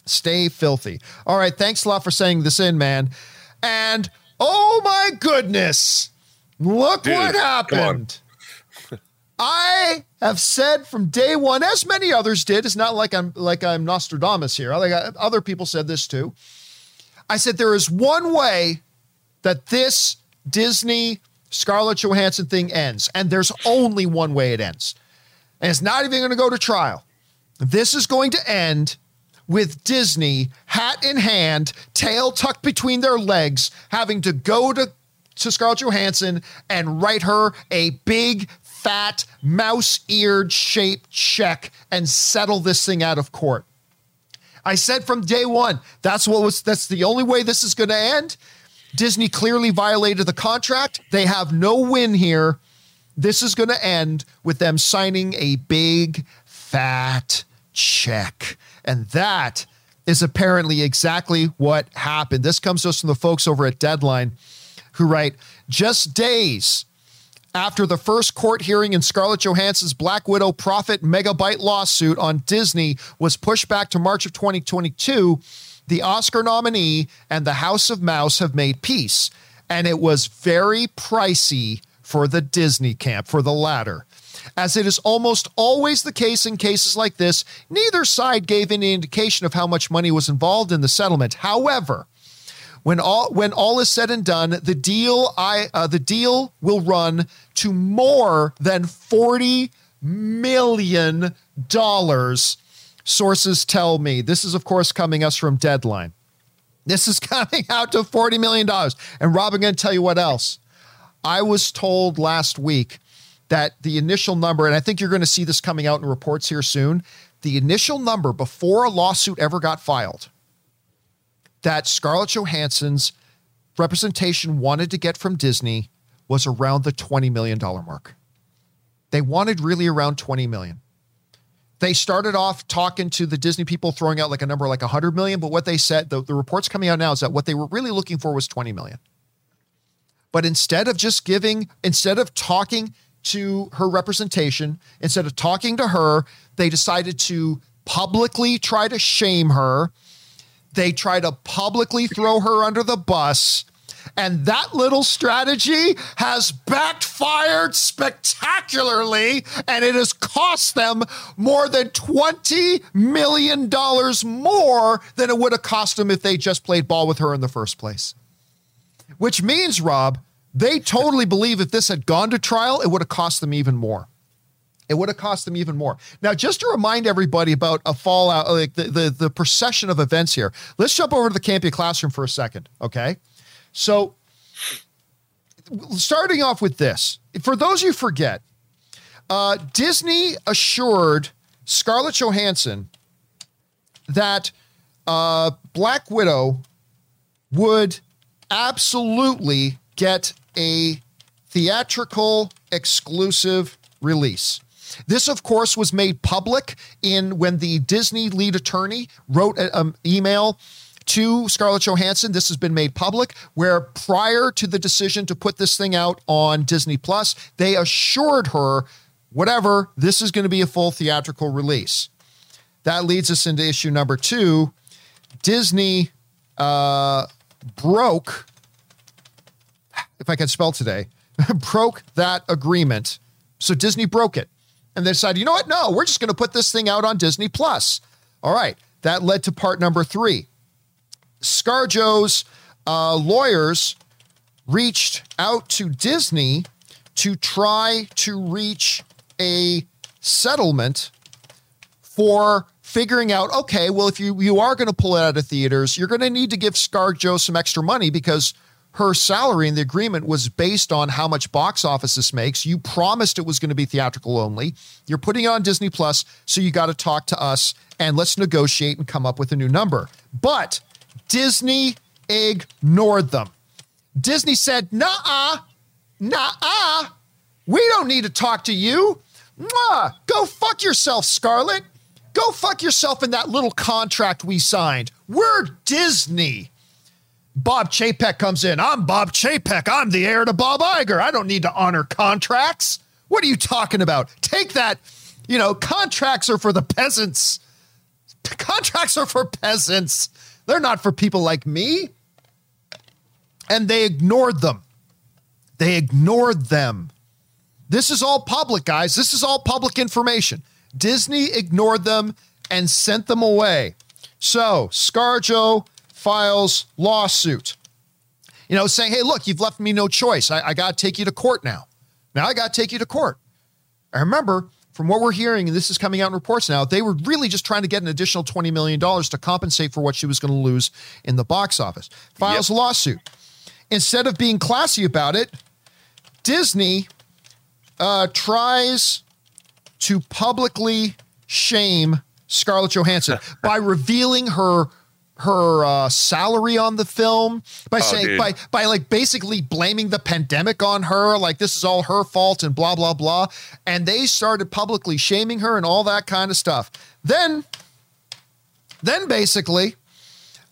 Stay filthy. All right. Thanks a lot for saying this in, man. And oh my goodness, look Dude, what happened. I have said from day one, as many others did. It's not like I'm like I'm Nostradamus here. Like uh, other people said this too. I said there is one way that this Disney Scarlett Johansson thing ends, and there's only one way it ends, and it's not even going to go to trial. This is going to end with Disney, hat in hand, tail tucked between their legs, having to go to to Scarlett Johansson and write her a big fat, mouse eared shaped check and settle this thing out of court. I said from day one, that's what was that's the only way this is going to end. Disney clearly violated the contract. They have no win here. This is going to end with them signing a big fat check. And that is apparently exactly what happened. This comes to us from the folks over at Deadline who write just days after the first court hearing in Scarlett Johansson's Black Widow profit megabyte lawsuit on Disney was pushed back to March of 2022, the Oscar nominee and the House of Mouse have made peace. And it was very pricey for the Disney camp, for the latter. As it is almost always the case in cases like this, neither side gave any indication of how much money was involved in the settlement. However, when all when all is said and done, the deal I uh, the deal will run to more than forty million dollars. Sources tell me. This is, of course, coming us from Deadline. This is coming out to $40 million. And Rob, I'm going to tell you what else. I was told last week that the initial number, and I think you're going to see this coming out in reports here soon, the initial number before a lawsuit ever got filed that Scarlett Johansson's representation wanted to get from Disney was around the $20 million mark. They wanted really around 20 million. They started off talking to the Disney people, throwing out like a number like 100 million. But what they said, the, the reports coming out now is that what they were really looking for was 20 million. But instead of just giving, instead of talking to her representation, instead of talking to her, they decided to publicly try to shame her. They try to publicly throw her under the bus and that little strategy has backfired spectacularly, and it has cost them more than $20 million more than it would have cost them if they just played ball with her in the first place. Which means, Rob, they totally believe if this had gone to trial, it would have cost them even more. It would have cost them even more. Now, just to remind everybody about a fallout, like the, the, the procession of events here, let's jump over to the Campea classroom for a second, okay? So, starting off with this, for those you forget, uh, Disney assured Scarlett Johansson that uh, Black Widow would absolutely get a theatrical exclusive release. This, of course, was made public in when the Disney lead attorney wrote an um, email to Scarlett Johansson. This has been made public, where prior to the decision to put this thing out on Disney Plus, they assured her, whatever, this is going to be a full theatrical release. That leads us into issue number two. Disney uh, broke, if I can spell today, broke that agreement. So Disney broke it. And they decided, you know what? No, we're just going to put this thing out on Disney Plus. All right. That led to part number three. ScarJo's uh, lawyers reached out to Disney to try to reach a settlement for figuring out okay well if you you are going to pull it out of theaters you're going to need to give ScarJo some extra money because her salary in the agreement was based on how much box office this makes. You promised it was going to be theatrical only. You're putting it on Disney Plus, so you got to talk to us and let's negotiate and come up with a new number. But Disney ignored them. Disney said, nah, nah, we don't need to talk to you. Mwah, go fuck yourself, Scarlett. Go fuck yourself in that little contract we signed. We're Disney. Bob Chapek comes in. I'm Bob Chapek. I'm the heir to Bob Iger. I don't need to honor contracts. What are you talking about? Take that. You know, contracts are for the peasants. Contracts are for peasants. They're not for people like me. And they ignored them. They ignored them. This is all public, guys. This is all public information. Disney ignored them and sent them away. So, ScarJo files lawsuit. You know, saying, hey, look, you've left me no choice. I, I got to take you to court now. Now I got to take you to court. I remember from what we're hearing, and this is coming out in reports now, they were really just trying to get an additional $20 million to compensate for what she was going to lose in the box office. Files yep. a lawsuit. Instead of being classy about it, Disney uh, tries to publicly shame Scarlett Johansson by revealing her her uh, salary on the film by oh, saying dude. by by like basically blaming the pandemic on her like this is all her fault and blah blah blah and they started publicly shaming her and all that kind of stuff then then basically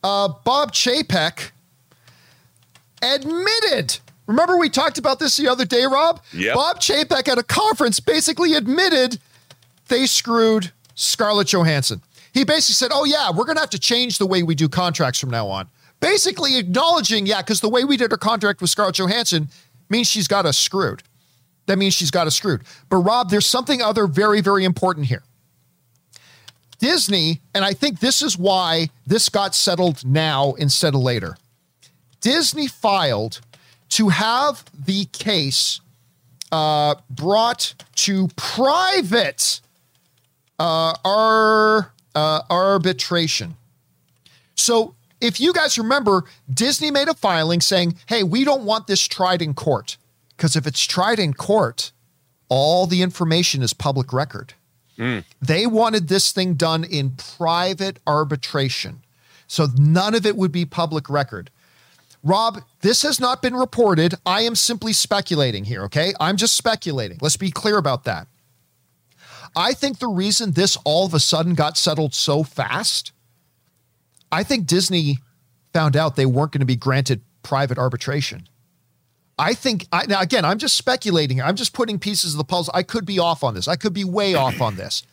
uh, bob chapek admitted remember we talked about this the other day rob yep. bob chapek at a conference basically admitted they screwed scarlett johansson he basically said, Oh, yeah, we're going to have to change the way we do contracts from now on. Basically acknowledging, yeah, because the way we did our contract with Scarlett Johansson means she's got us screwed. that means she's got us screwed. But Rob, there's something other very, very important here. Disney, and I think this is why this got settled now instead of later. Disney filed to have the case uh, brought to private uh, our, uh, arbitration. So if you guys remember, Disney made a filing saying, hey, we don't want this tried in court. Because if it's tried in court, all the information is public record. Mm. They wanted this thing done in private arbitration. So none of it would be public record. Rob, this has not been reported. I am simply speculating here, okay? I'm just speculating. Let's be clear about that. I think the reason this all of a sudden got settled so fast, I think Disney found out they weren't going to be granted private arbitration. I think I, now again, I'm just speculating. I'm just putting pieces of the puzzle. I could be off on this. I could be way off on this.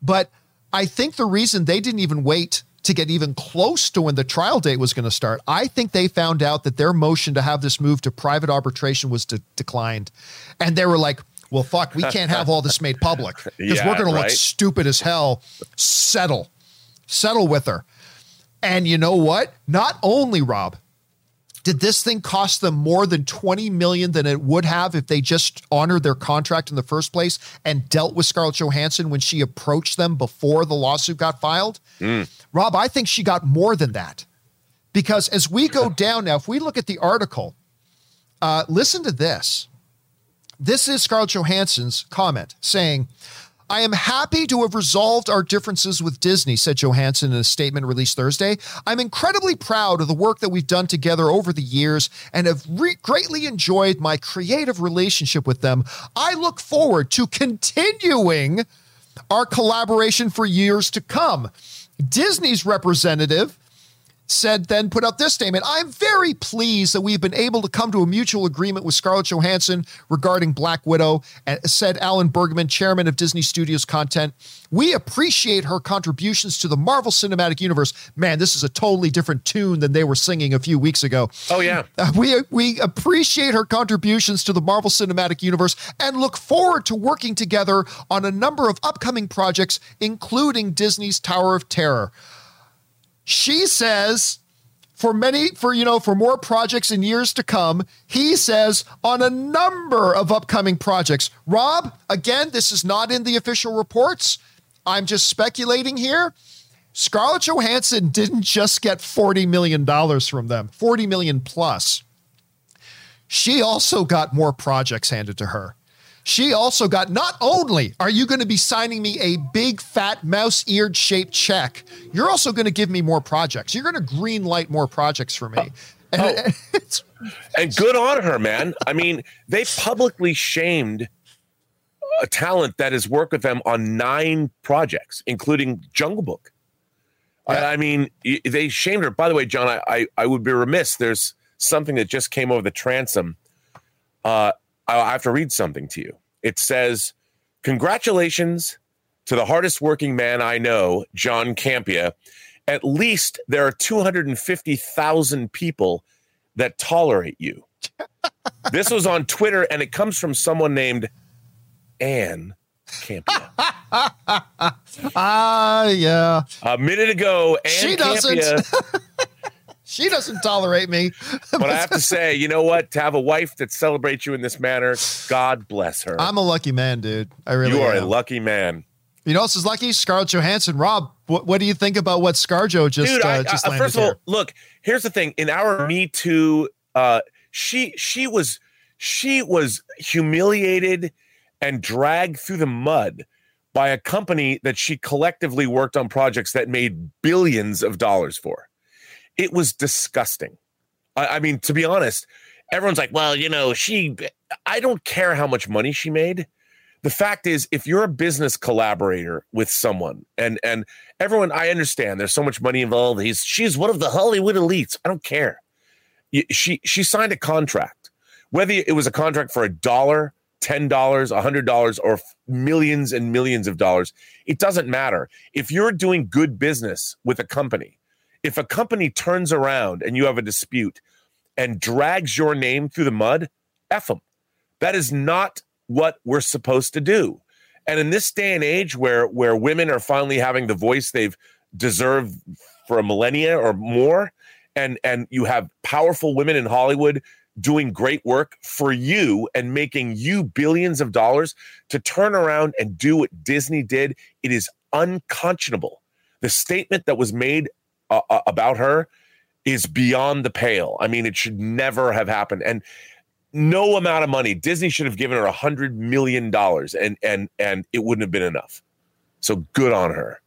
But I think the reason they didn't even wait to get even close to when the trial date was going to start, I think they found out that their motion to have this move to private arbitration was de- declined. And they were like, well, fuck, we can't have all this made public because yeah, we're going right? to look stupid as hell. Settle, settle with her. And you know what? Not only, Rob, did this thing cost them more than 20 million than it would have if they just honored their contract in the first place and dealt with Scarlett Johansson when she approached them before the lawsuit got filed? Mm. Rob, I think she got more than that. Because as we go down now, if we look at the article, uh, listen to this. This is Scarlett Johansson's comment saying, I am happy to have resolved our differences with Disney, said Johansson in a statement released Thursday. I'm incredibly proud of the work that we've done together over the years and have re- greatly enjoyed my creative relationship with them. I look forward to continuing our collaboration for years to come. Disney's representative said then put out this statement I'm very pleased that we've been able to come to a mutual agreement with Scarlett Johansson regarding Black Widow, said Alan Bergman, chairman of Disney Studios Content. We appreciate her contributions to the Marvel Cinematic Universe. Man, this is a totally different tune than they were singing a few weeks ago. Oh, yeah. Uh, we, we appreciate her contributions to the Marvel Cinematic Universe and look forward to working together on a number of upcoming projects, including Disney's Tower of Terror. She says for many for you know for more projects in years to come he says on a number of upcoming projects. Rob again this is not in the official reports. I'm just speculating here. Scarlett johansson didn't just get 40 million dollars from them 40 million plus. She also got more projects handed to her she also got not only are you going to be signing me a big fat mouse eared shaped check, you're also going to give me more projects. You're going to green light more projects for me. And, oh. and good on her, man. I mean, they publicly shamed a talent that has worked with them on nine projects, including Jungle Book. Yeah. I mean, they shamed her. By the way, John, I, I, I would be remiss. There's something that just came over the transom. Uh, I have to read something to you. It says, Congratulations to the hardest working man I know, John Campea. At least there are 250,000 people that tolerate you. this was on Twitter, and it comes from someone named Anne Campea. Ah, uh, yeah. A minute ago, Anne she doesn't. She doesn't tolerate me. but I have to say, you know what? To have a wife that celebrates you in this manner, God bless her. I'm a lucky man, dude. I really You are am. a lucky man. You know, this is lucky. Scarlett Johansson. Rob, what, what do you think about what ScarJo just Dude, I, uh, just uh, First of all, look. Here's the thing. In our Me Too, uh, she she was she was humiliated and dragged through the mud by a company that she collectively worked on projects that made billions of dollars for. It was disgusting. I, I mean, to be honest, everyone's like, well, you know, she, I don't care how much money she made. The fact is, if you're a business collaborator with someone, and and everyone, I understand there's so much money involved. He's she's one of the Hollywood elites. I don't care. She she signed a contract, whether it was a contract for a dollar, ten dollars, a hundred dollars, or millions and millions of dollars. It doesn't matter. If you're doing good business with a company, if a company turns around and you have a dispute and drags your name through the mud, F them. That is not what we're supposed to do. And in this day and age where where women are finally having the voice they've deserved for a millennia or more, and and you have powerful women in Hollywood doing great work for you and making you billions of dollars to turn around and do what Disney did, it is unconscionable. The statement that was made uh, about her is beyond the pale. I mean, it should never have happened. And no amount of money. Disney should have given her a hundred million dollars, and and and it wouldn't have been enough. So good on her.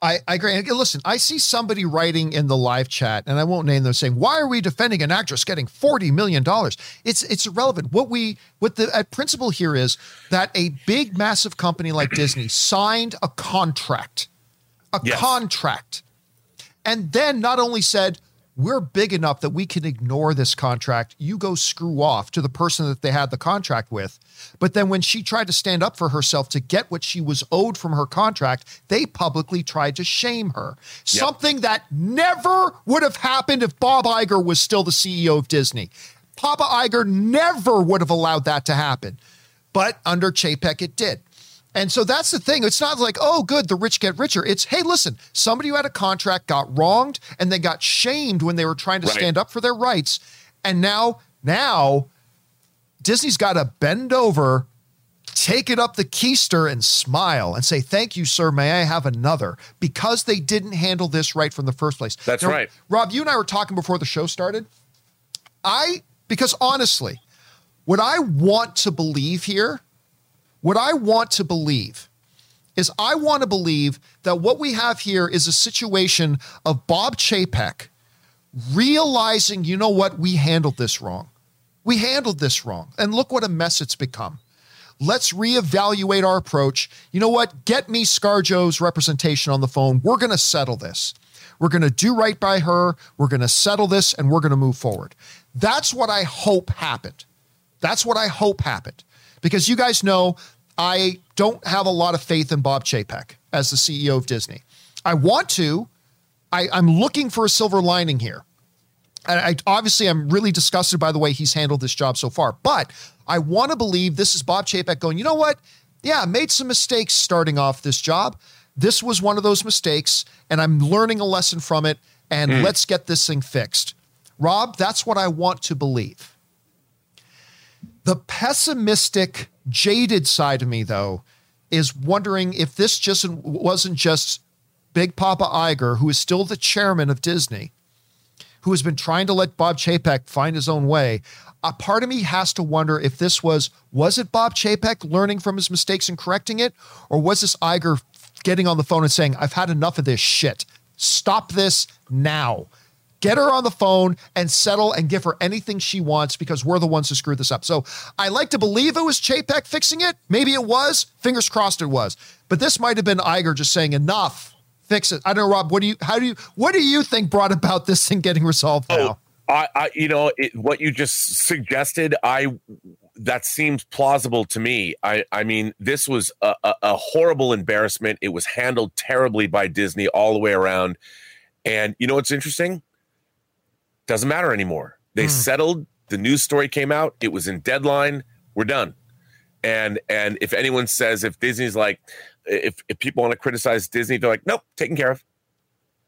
I, I agree. And listen, I see somebody writing in the live chat, and I won't name them, saying, "Why are we defending an actress getting forty million dollars?" It's it's irrelevant. What we what the at principle here is that a big, massive company like Disney signed a contract, a yes. contract, and then not only said, we're big enough that we can ignore this contract. You go screw off to the person that they had the contract with. But then when she tried to stand up for herself to get what she was owed from her contract, they publicly tried to shame her. Yep. Something that never would have happened if Bob Iger was still the CEO of Disney. Papa Iger never would have allowed that to happen. But under Chapek, it did. And so that's the thing. It's not like, oh, good, the rich get richer. It's, hey, listen, somebody who had a contract got wronged and they got shamed when they were trying to right. stand up for their rights. And now, now Disney's got to bend over, take it up the keister and smile and say, thank you, sir. May I have another? Because they didn't handle this right from the first place. That's now, right. Rob, you and I were talking before the show started. I, because honestly, what I want to believe here what I want to believe is I want to believe that what we have here is a situation of Bob Chapek realizing, you know what, we handled this wrong. We handled this wrong. And look what a mess it's become. Let's reevaluate our approach. You know what? Get me ScarJo's representation on the phone. We're going to settle this. We're going to do right by her. We're going to settle this and we're going to move forward. That's what I hope happened. That's what I hope happened because you guys know I don't have a lot of faith in Bob Chapek as the CEO of Disney. I want to. I, I'm looking for a silver lining here. And I obviously I'm really disgusted by the way he's handled this job so far. But I want to believe this is Bob Chapek going, you know what? Yeah, I made some mistakes starting off this job. This was one of those mistakes, and I'm learning a lesson from it. And mm. let's get this thing fixed. Rob, that's what I want to believe. The pessimistic, jaded side of me, though, is wondering if this just wasn't just Big Papa Iger, who is still the chairman of Disney, who has been trying to let Bob Chapek find his own way. A part of me has to wonder if this was was it Bob Chapek learning from his mistakes and correcting it, or was this Iger getting on the phone and saying, "I've had enough of this shit. Stop this now." Get her on the phone and settle and give her anything she wants because we're the ones who screwed this up. So I like to believe it was Chapek fixing it. Maybe it was. Fingers crossed it was. But this might have been Iger just saying enough. Fix it. I don't know, Rob. What do you? How do you? What do you think brought about this thing getting resolved oh. I, I, you know, it, what you just suggested, I that seems plausible to me. I, I mean, this was a, a, a horrible embarrassment. It was handled terribly by Disney all the way around. And you know what's interesting? Doesn't matter anymore. They mm. settled. The news story came out. It was in deadline. We're done. And and if anyone says if Disney's like, if if people want to criticize Disney, they're like, nope, taken care of.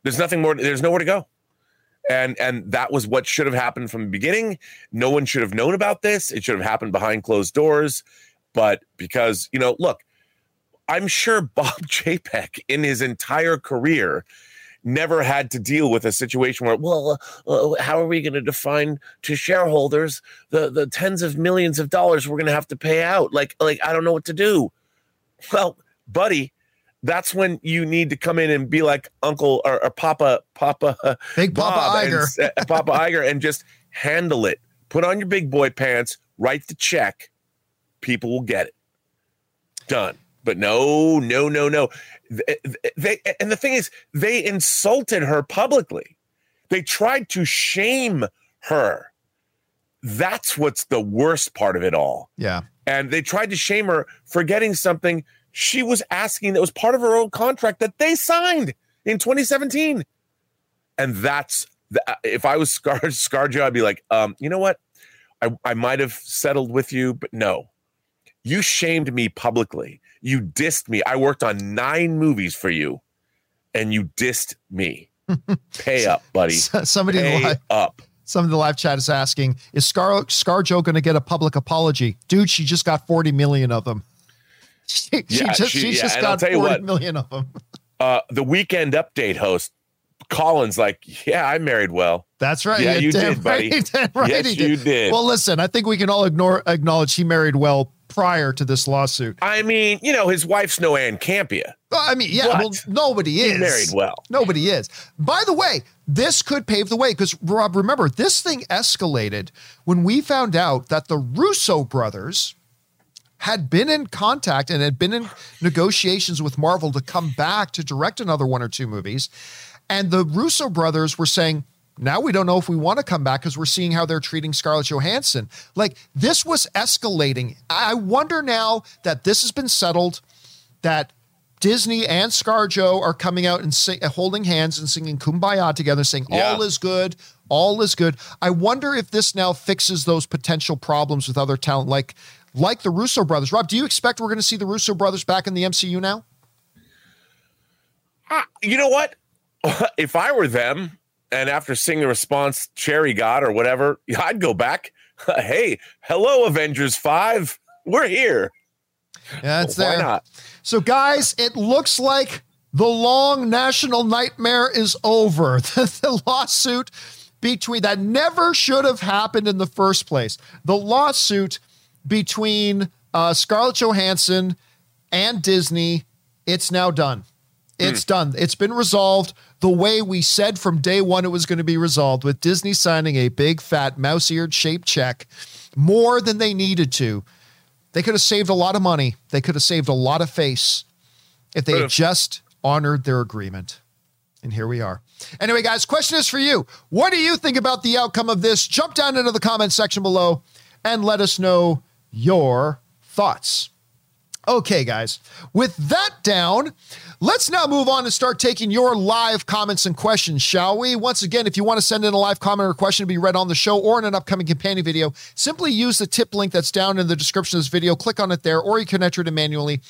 There's nothing more. There's nowhere to go. And and that was what should have happened from the beginning. No one should have known about this. It should have happened behind closed doors. But because you know, look, I'm sure Bob Chapek in his entire career never had to deal with a situation where, well, uh, uh how are we going to define to shareholders the the tens of millions of dollars we're going to have to pay out? Like, like I don't know what to do. Well, buddy, that's when you need to come in and be like Uncle or, or Papa, Papa, Big Bob Papa Iger, and, uh, Papa Iger, and just handle it. Put on your big boy pants, write the check. People will get it. Done. But no, no, no, no. Eh, eh, they, they and the thing is, they insulted her publicly. They tried to shame her. That's what's the worst part of it all. Yeah. And they tried to shame her for getting something she was asking that was part of her own contract that they signed in 2017. And that's the, uh, if I was Scar ScarJo, I'd be like, um, you know what? I, I might have settled with you, but no, You shamed me publicly. You dissed me. I worked on nine movies for you, and you dissed me. Pay up, buddy. Somebody Pay live, up. some of the live chat is asking, is Scar ScarJo going to get a public apology? Dude, she just got 40 million of them. She, she Yeah, just, she- she's yeah, just and got tell you 40 what. million of them. Uh, the weekend update host, Collins, like, yeah, I married well. That's right. Yeah, you did, right buddy. did, right yes, he you did. Well, listen, I think we can all ignore acknowledge he married well prior to this lawsuit. I mean, you know, his wife's no Ann Campea. I mean, yeah, well, nobody He is married well. Nobody is. By the way, this could pave the way because Rob, remember, this thing escalated when we found out that the Russo brothers had been in contact and had been in negotiations with Marvel to come back to direct another one or two movies. And the Russo brothers were saying, now we don't know if we want to come back because we're seeing how they're treating Scarlett Johansson. Like this was escalating. I wonder now that this has been settled, that Disney and ScarJo are coming out and sing, holding hands and singing "Kumbaya" together, saying Yeah. all is good, all is good. I wonder if this now fixes those potential problems with other talent, like like the Russo brothers. Rob, do you expect we're going to see the Russo brothers back in the MCU now? Ah, you know what? if I were them, and after seeing the response Cherry got or whatever, I'd go back. hey, hello, Avengers 5. We're here. Yeah, it's Why there. not? So, guys, it looks like the long national nightmare is over. The, the lawsuit between that never should have happened in the first place. The lawsuit between uh, Scarlett Johansson and Disney, it's now done. Hmm. It's done. It's been resolved the way we said from day one it was going to be resolved, with Disney signing a big, fat, mouse eared shaped check more than they needed to. They could have saved a lot of money. They could have saved a lot of face if they had just honored their agreement. And here we are. Anyway, guys, question is for you. What do you think about the outcome of this? Jump down into the comment section below and let us know your thoughts. Okay, guys, with that down, let's now move on and start taking your live comments and questions, shall we? Once again, if you want to send in a live comment or question to be read on the show or in an upcoming companion video, simply use the tip link that's down in the description of this video. Click on it there, or you can enter it manually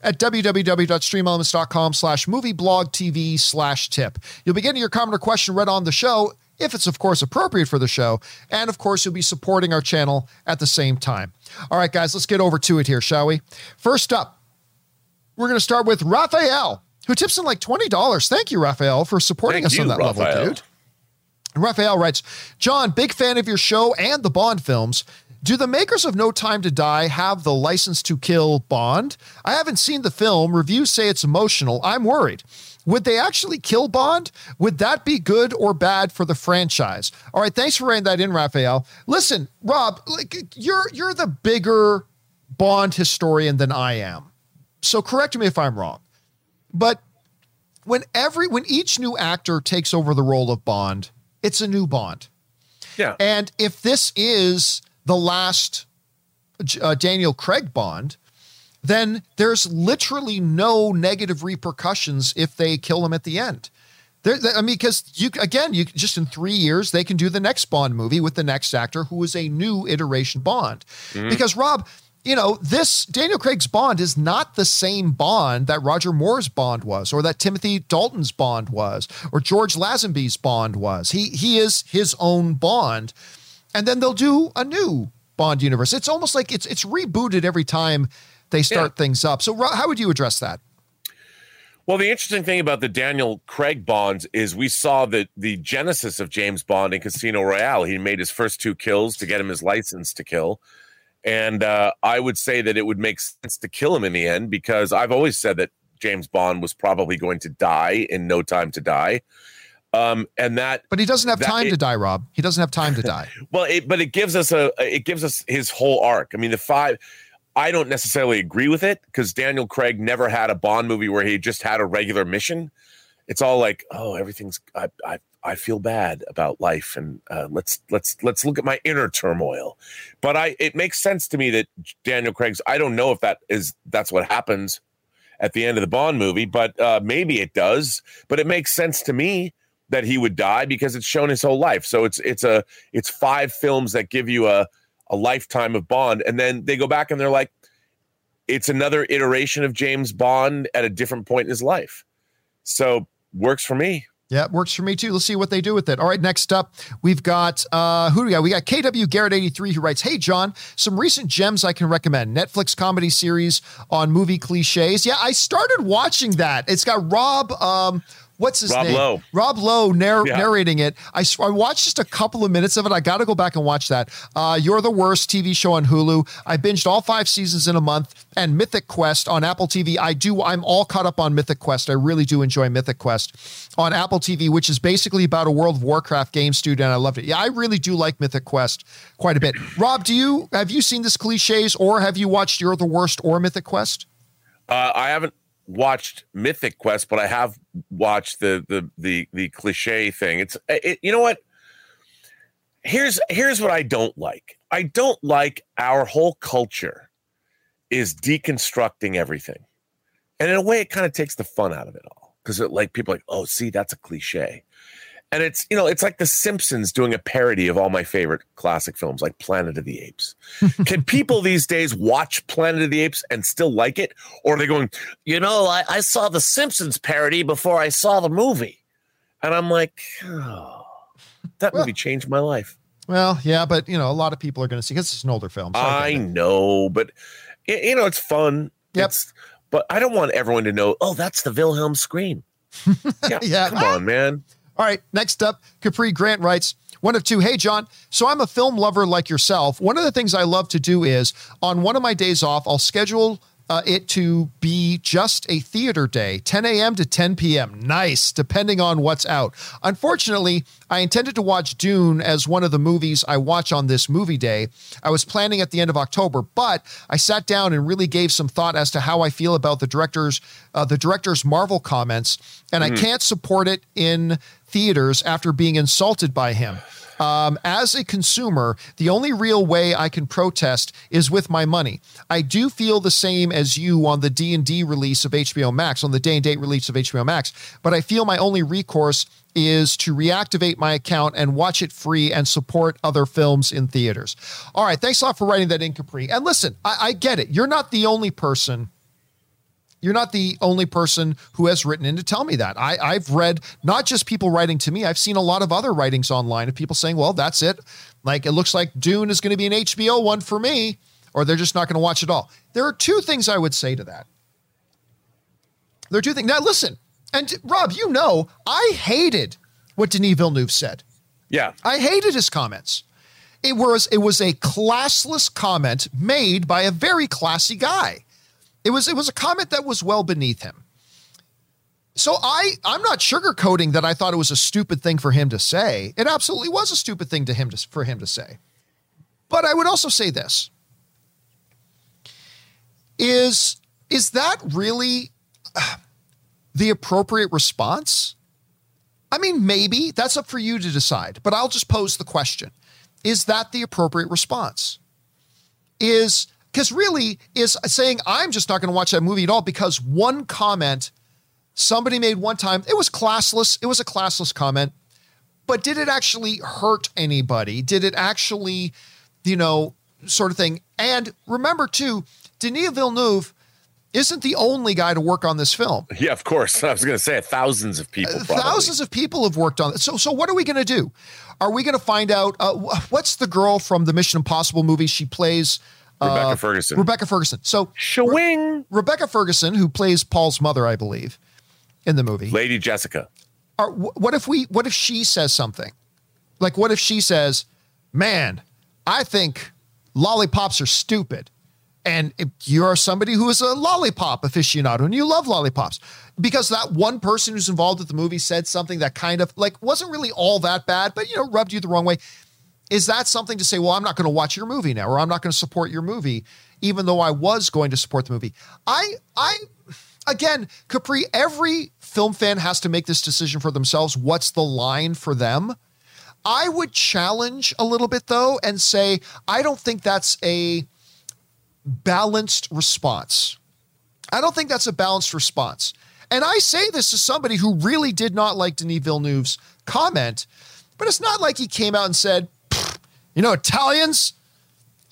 at www.streamelements.com slash movieblog TV slash tip. You'll be getting your comment or question read on the show if it's, of course, appropriate for the show. And, of course, you'll be supporting our channel at the same time. All right, guys, let's get over to it here, shall we? First up, we're going to start with Raphael, who tips in like $20. Thank you, Raphael, for supporting Thank us on you, that level, Raphael. dude. Raphael writes, John, big fan of your show and the Bond films. Do the makers of No Time to Die have the license to kill Bond? I haven't seen the film. Reviews say it's emotional. I'm worried. Would they actually kill Bond? Would that be good or bad for the franchise? All right, thanks for writing that in, Raphael. Listen, Rob, like you're you're the bigger Bond historian than I am. So correct me if I'm wrong. But when every when each new actor takes over the role of Bond, it's a new Bond. Yeah. And if this is the last uh, Daniel Craig Bond, then there's literally no negative repercussions if they kill him at the end. There, I mean, because you again, you just in three years they can do the next Bond movie with the next actor who is a new iteration Bond. Because Rob, you know, this Daniel Craig's Bond is not the same Bond that Roger Moore's Bond was, or that Timothy Dalton's Bond was, or George Lazenby's Bond was. He he is his own Bond, and then they'll do a new Bond universe. It's almost like it's it's rebooted every time they start things up. So, how would you address that? Well, the interesting thing about the Daniel Craig Bonds is we saw the the genesis of James Bond in Casino Royale. He made his first two kills to get him his license to kill. And uh, I would say that it would make sense to kill him in the end because I've always said that James Bond was probably going to die in No Time to Die. Um, and that But he doesn't have time it- to die, Rob. He doesn't have time to die. Well, it, but it gives us a it gives us his whole arc. I mean, the five. I don't necessarily agree with it because Daniel Craig never had a Bond movie where he just had a regular mission. It's all like, oh, everything's. I I, I feel bad about life, and uh, let's let's let's look at my inner turmoil. But I, it makes sense to me that Daniel Craig's. I don't know if that is that's what happens at the end of the Bond movie, but uh, maybe it does. But it makes sense to me that he would die because it's shown his whole life. So it's it's a it's five films that give you a a lifetime of Bond, and then they go back and they're like, it's another iteration of James Bond at a different point in his life. So works for me. Yeah, works for me too. Let's see what they do with it. All right, next up, we've got uh who do we got? We got KW Garrett 83 who writes, Hey John, some recent gems I can recommend. Netflix comedy series on movie cliches. Yeah, I started watching that. It's got Rob um what's his Rob name? Lowe. Rob Lowe narr- Yeah. narrating it. I watched just a couple of minutes of it. I got to go back and watch that. Uh, You're the Worst TV show on Hulu. I binged all five seasons in a month. And Mythic Quest on Apple TV. I do. I'm all caught up on Mythic Quest. I really do enjoy Mythic Quest on Apple TV, which is basically about a World of Warcraft game studio. And I loved it. Yeah, I really do like Mythic Quest quite a bit. Rob, do you have you seen this cliches or have you watched You're the Worst or Mythic Quest? Uh, I haven't watched Mythic Quest, but I have watched the the the the cliche thing. It's it, you know what? Here's here's what I don't like. I don't like our whole culture is deconstructing everything, and in a way, it kind of takes the fun out of it all because like people like, oh, see, that's a cliche. And it's you know it's like The Simpsons doing a parody of all my favorite classic films like Planet of the Apes. Can people these days watch Planet of the Apes and still like it, or are they going, you know, I, I saw the Simpsons parody before I saw the movie, and I'm like, oh, that movie changed my life. Well, yeah, but you know, a lot of people are going to see because it's an older film. so I it. know, but y- you know, it's fun. Yep. It's, but I don't want everyone to know. Oh, that's the Wilhelm scream. Yeah, Yeah. Come on, man. All right, next up, Capri Grant writes, one of two. Hey, John. So I'm a film lover like yourself. One of the things I love to do is on one of my days off, I'll schedule uh, it to be just a theater day, 10 a.m. to 10 p.m. Nice, depending on what's out. Unfortunately, I intended to watch Dune as one of the movies I watch on this movie day. I was planning at the end of October, but I sat down and really gave some thought as to how I feel about the director's uh, the director's Marvel comments, and I can't support it in theaters after being insulted by him. Um, as a consumer, the only real way I can protest is with my money. I do feel the same as you on the D and D release of HBO Max, on the day and date release of HBO Max, but I feel my only recourse is to reactivate my account and watch it free and support other films in theaters. All right, thanks a lot for writing that in, Capri. And listen, I, I get it. You're not the only person you're not the only person who has written in to tell me that. I, I've read not just people writing to me, I've seen a lot of other writings online of people saying, well, that's it. Like, it looks like Dune is going to be an HBO one for me, or they're just not going to watch it all. There are two things I would say to that. There are two things. Now, listen, and Rob, you know, I hated what Denis Villeneuve said. Yeah. I hated his comments. It was it was a classless comment made by a very classy guy. It was it was a comment that was well beneath him. So I I'm not sugarcoating that I thought it was a stupid thing for him to say. It absolutely was a stupid thing to him to, for him to say. But I would also say this. Is is that really uh, the appropriate response? I mean, maybe that's up for you to decide, but I'll just pose the question. Is that the appropriate response? Is because really is saying I'm just not going to watch that movie at all because one comment somebody made one time, it was classless, it was a classless comment, but did it actually hurt anybody? Did it actually, you know, sort of thing? And remember too, Denis Villeneuve isn't the only guy to work on this film. Yeah, of course. I was going to say thousands of people. Probably. Thousands of people have worked on it. So, so what are we going to do? Are we going to find out uh, what's the girl from the Mission Impossible movie? She plays Rebecca uh, Ferguson. Rebecca Ferguson. So Shwing. Rebecca Ferguson, who plays Paul's mother, I believe, in the movie. Lady Jessica. Are, what if we? What if she says something? Like, what if she says, "Man, I think lollipops are stupid," and if you're somebody who is a lollipop aficionado and you love lollipops, because that one person who's involved with the movie said something that kind of like wasn't really all that bad, but you know, rubbed you the wrong way. Is that something to say? Well, I'm not going to watch your movie now, or I'm not going to support your movie, even though I was going to support the movie. I, I, again, Capri. Every film fan has to make this decision for themselves. What's the line for them? I would challenge a little bit though and say I don't think that's a balanced response. I don't think that's a balanced response. And I say this as somebody who really did not like Denis Villeneuve's comment, but it's not like he came out and said, "Pfft, you know, Italians,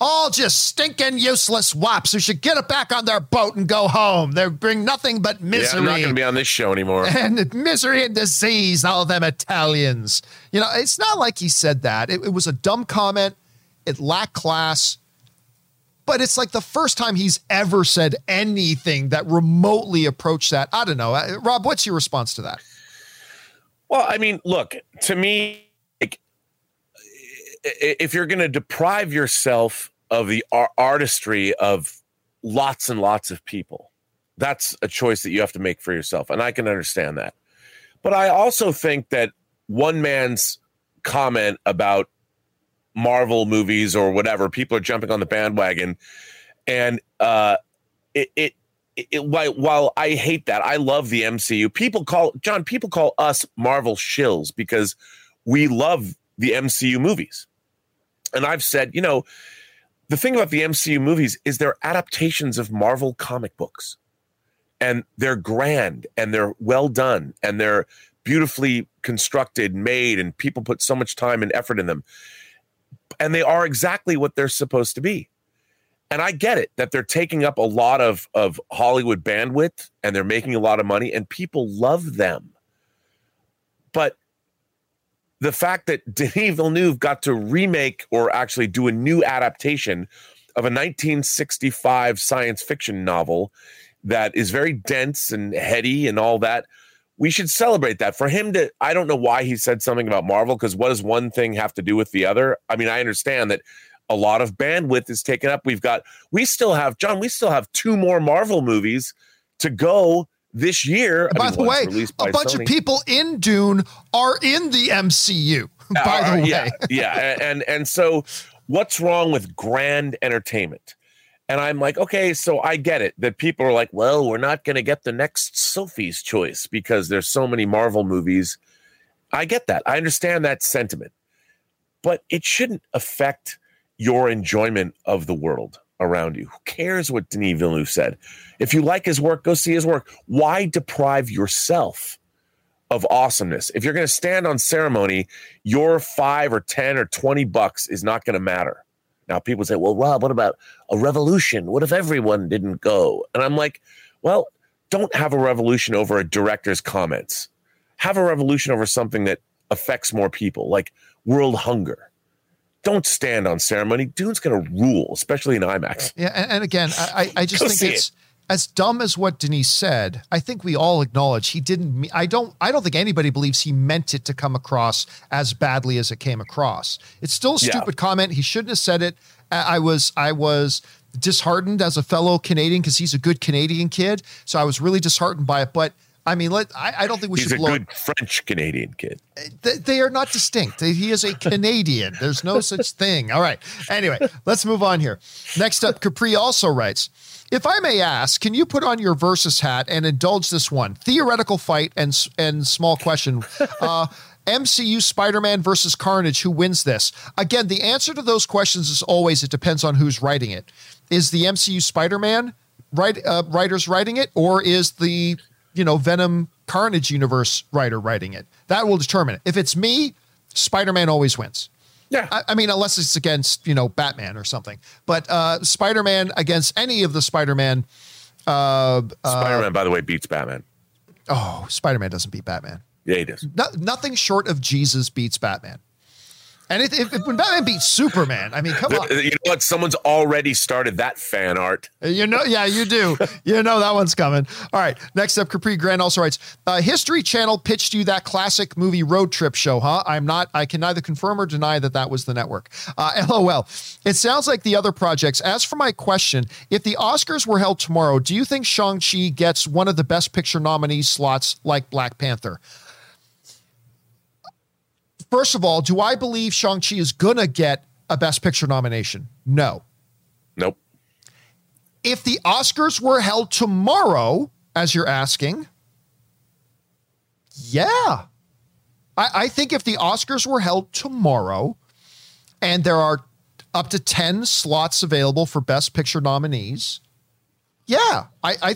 All just stinking useless wops who should get it back on their boat and go home. They bring nothing but misery. Yeah, I'm not going to be on this show anymore. And misery and disease, all them Italians. You know, it's not like he said that. It, it was a dumb comment. It lacked class. But it's like the first time he's ever said anything that remotely approached that. I don't know. Uh, Rob, what's your response to that? Well, I mean, look, to me, if you're going to deprive yourself of the artistry of lots and lots of people, that's a choice that you have to make for yourself. And I can understand that. But I also think that one man's comment about Marvel movies or whatever, people are jumping on the bandwagon. And uh, it, it it, while I hate that, I love the MCU. People call John. People call us Marvel shills because we love the MCU movies. And I've said, you know, the thing about the MCU movies is they're adaptations of Marvel comic books, and they're grand and they're well done and they're beautifully constructed, made, and people put so much time and effort in them, and they are exactly what they're supposed to be. And I get it that they're taking up a lot of of Hollywood bandwidth and they're making a lot of money and people love them. But the fact that Denis Villeneuve got to remake or actually do a new adaptation of a 1965 science fiction novel that is very dense and heady and all that, we should celebrate that. For him to, I don't know why he said something about Marvel because what does one thing have to do with the other? I mean, I understand that a lot of bandwidth is taken up. We've got, we still have, John, we still have two more Marvel movies to go this year. By mean, the way, a bunch Sony. of people in Dune are in the MCU. By uh, the way, yeah, yeah, and and so what's wrong with grand entertainment? And I'm like, okay, so I get it that people are like, well, we're not going to get the next Sophie's Choice because there's so many Marvel movies. I get that. I understand that sentiment, but it shouldn't affect your enjoyment of the world around you. Who cares what Denis Villeneuve said? If you like his work, go see his work. Why deprive yourself of awesomeness? If you're going to stand on ceremony, your five or 10 or 20 bucks is not going to matter. Now, people say, well, Rob, what about a revolution? What if everyone didn't go? And I'm like, well, don't have a revolution over a director's comments. Have a revolution over something that affects more people, like world hunger don't stand on ceremony. Dune's going to rule, especially in IMAX. Yeah, and, and again, I, I just think it's it. as dumb as what Denise said. I think we all acknowledge he didn't. I don't. I don't think anybody believes he meant it to come across as badly as it came across. It's still a stupid yeah. comment. He shouldn't have said it. I was. I was disheartened as a fellow Canadian because he's a good Canadian kid. So I was really disheartened by it. But I mean, let I, I don't think we He's should. He's a good French Canadian kid. They, they, are not distinct. He is a Canadian. There's no such thing. All right. Anyway, let's move on here. Next up, Capri also writes. If I may ask, can you put on your versus hat and indulge this one theoretical fight and and small question? Uh, MCU Spider-Man versus Carnage. Who wins this? Again, the answer to those questions is always it depends on who's writing it. Is the MCU Spider-Man write, uh, writers writing it, or is the you know, Venom Carnage universe writer writing it. That will determine it. If it's me, Spider Man always wins. Yeah. I, I, mean, unless it's against, you know, Batman or something. But uh, Spider Man against any of the Spider Man. Uh, Spider Man, uh, by the way, beats Batman. Oh, Spider Man doesn't beat Batman. Yeah, he does. No, nothing short of Jesus beats Batman. And if, if, when Batman beats Superman, I mean, come on. You know what? Someone's already started that fan art. You know, yeah, you do. you know that one's coming. All right. Next up, Capri Grant also writes uh, History Channel pitched you that classic movie road trip show, huh? I'm not, I can neither confirm or deny that that was the network. Uh, LOL. It sounds like the other projects. As for my question, if the Oscars were held tomorrow, do you think Shang-Chi gets one of the best picture nominee slots like Black Panther? First of all, do I believe Shang-Chi is going to get a Best Picture nomination? No. Nope. If the Oscars were held tomorrow, as you're asking, yeah. I, I think if the Oscars were held tomorrow and there are up to 10 slots available for Best Picture nominees, yeah, I, I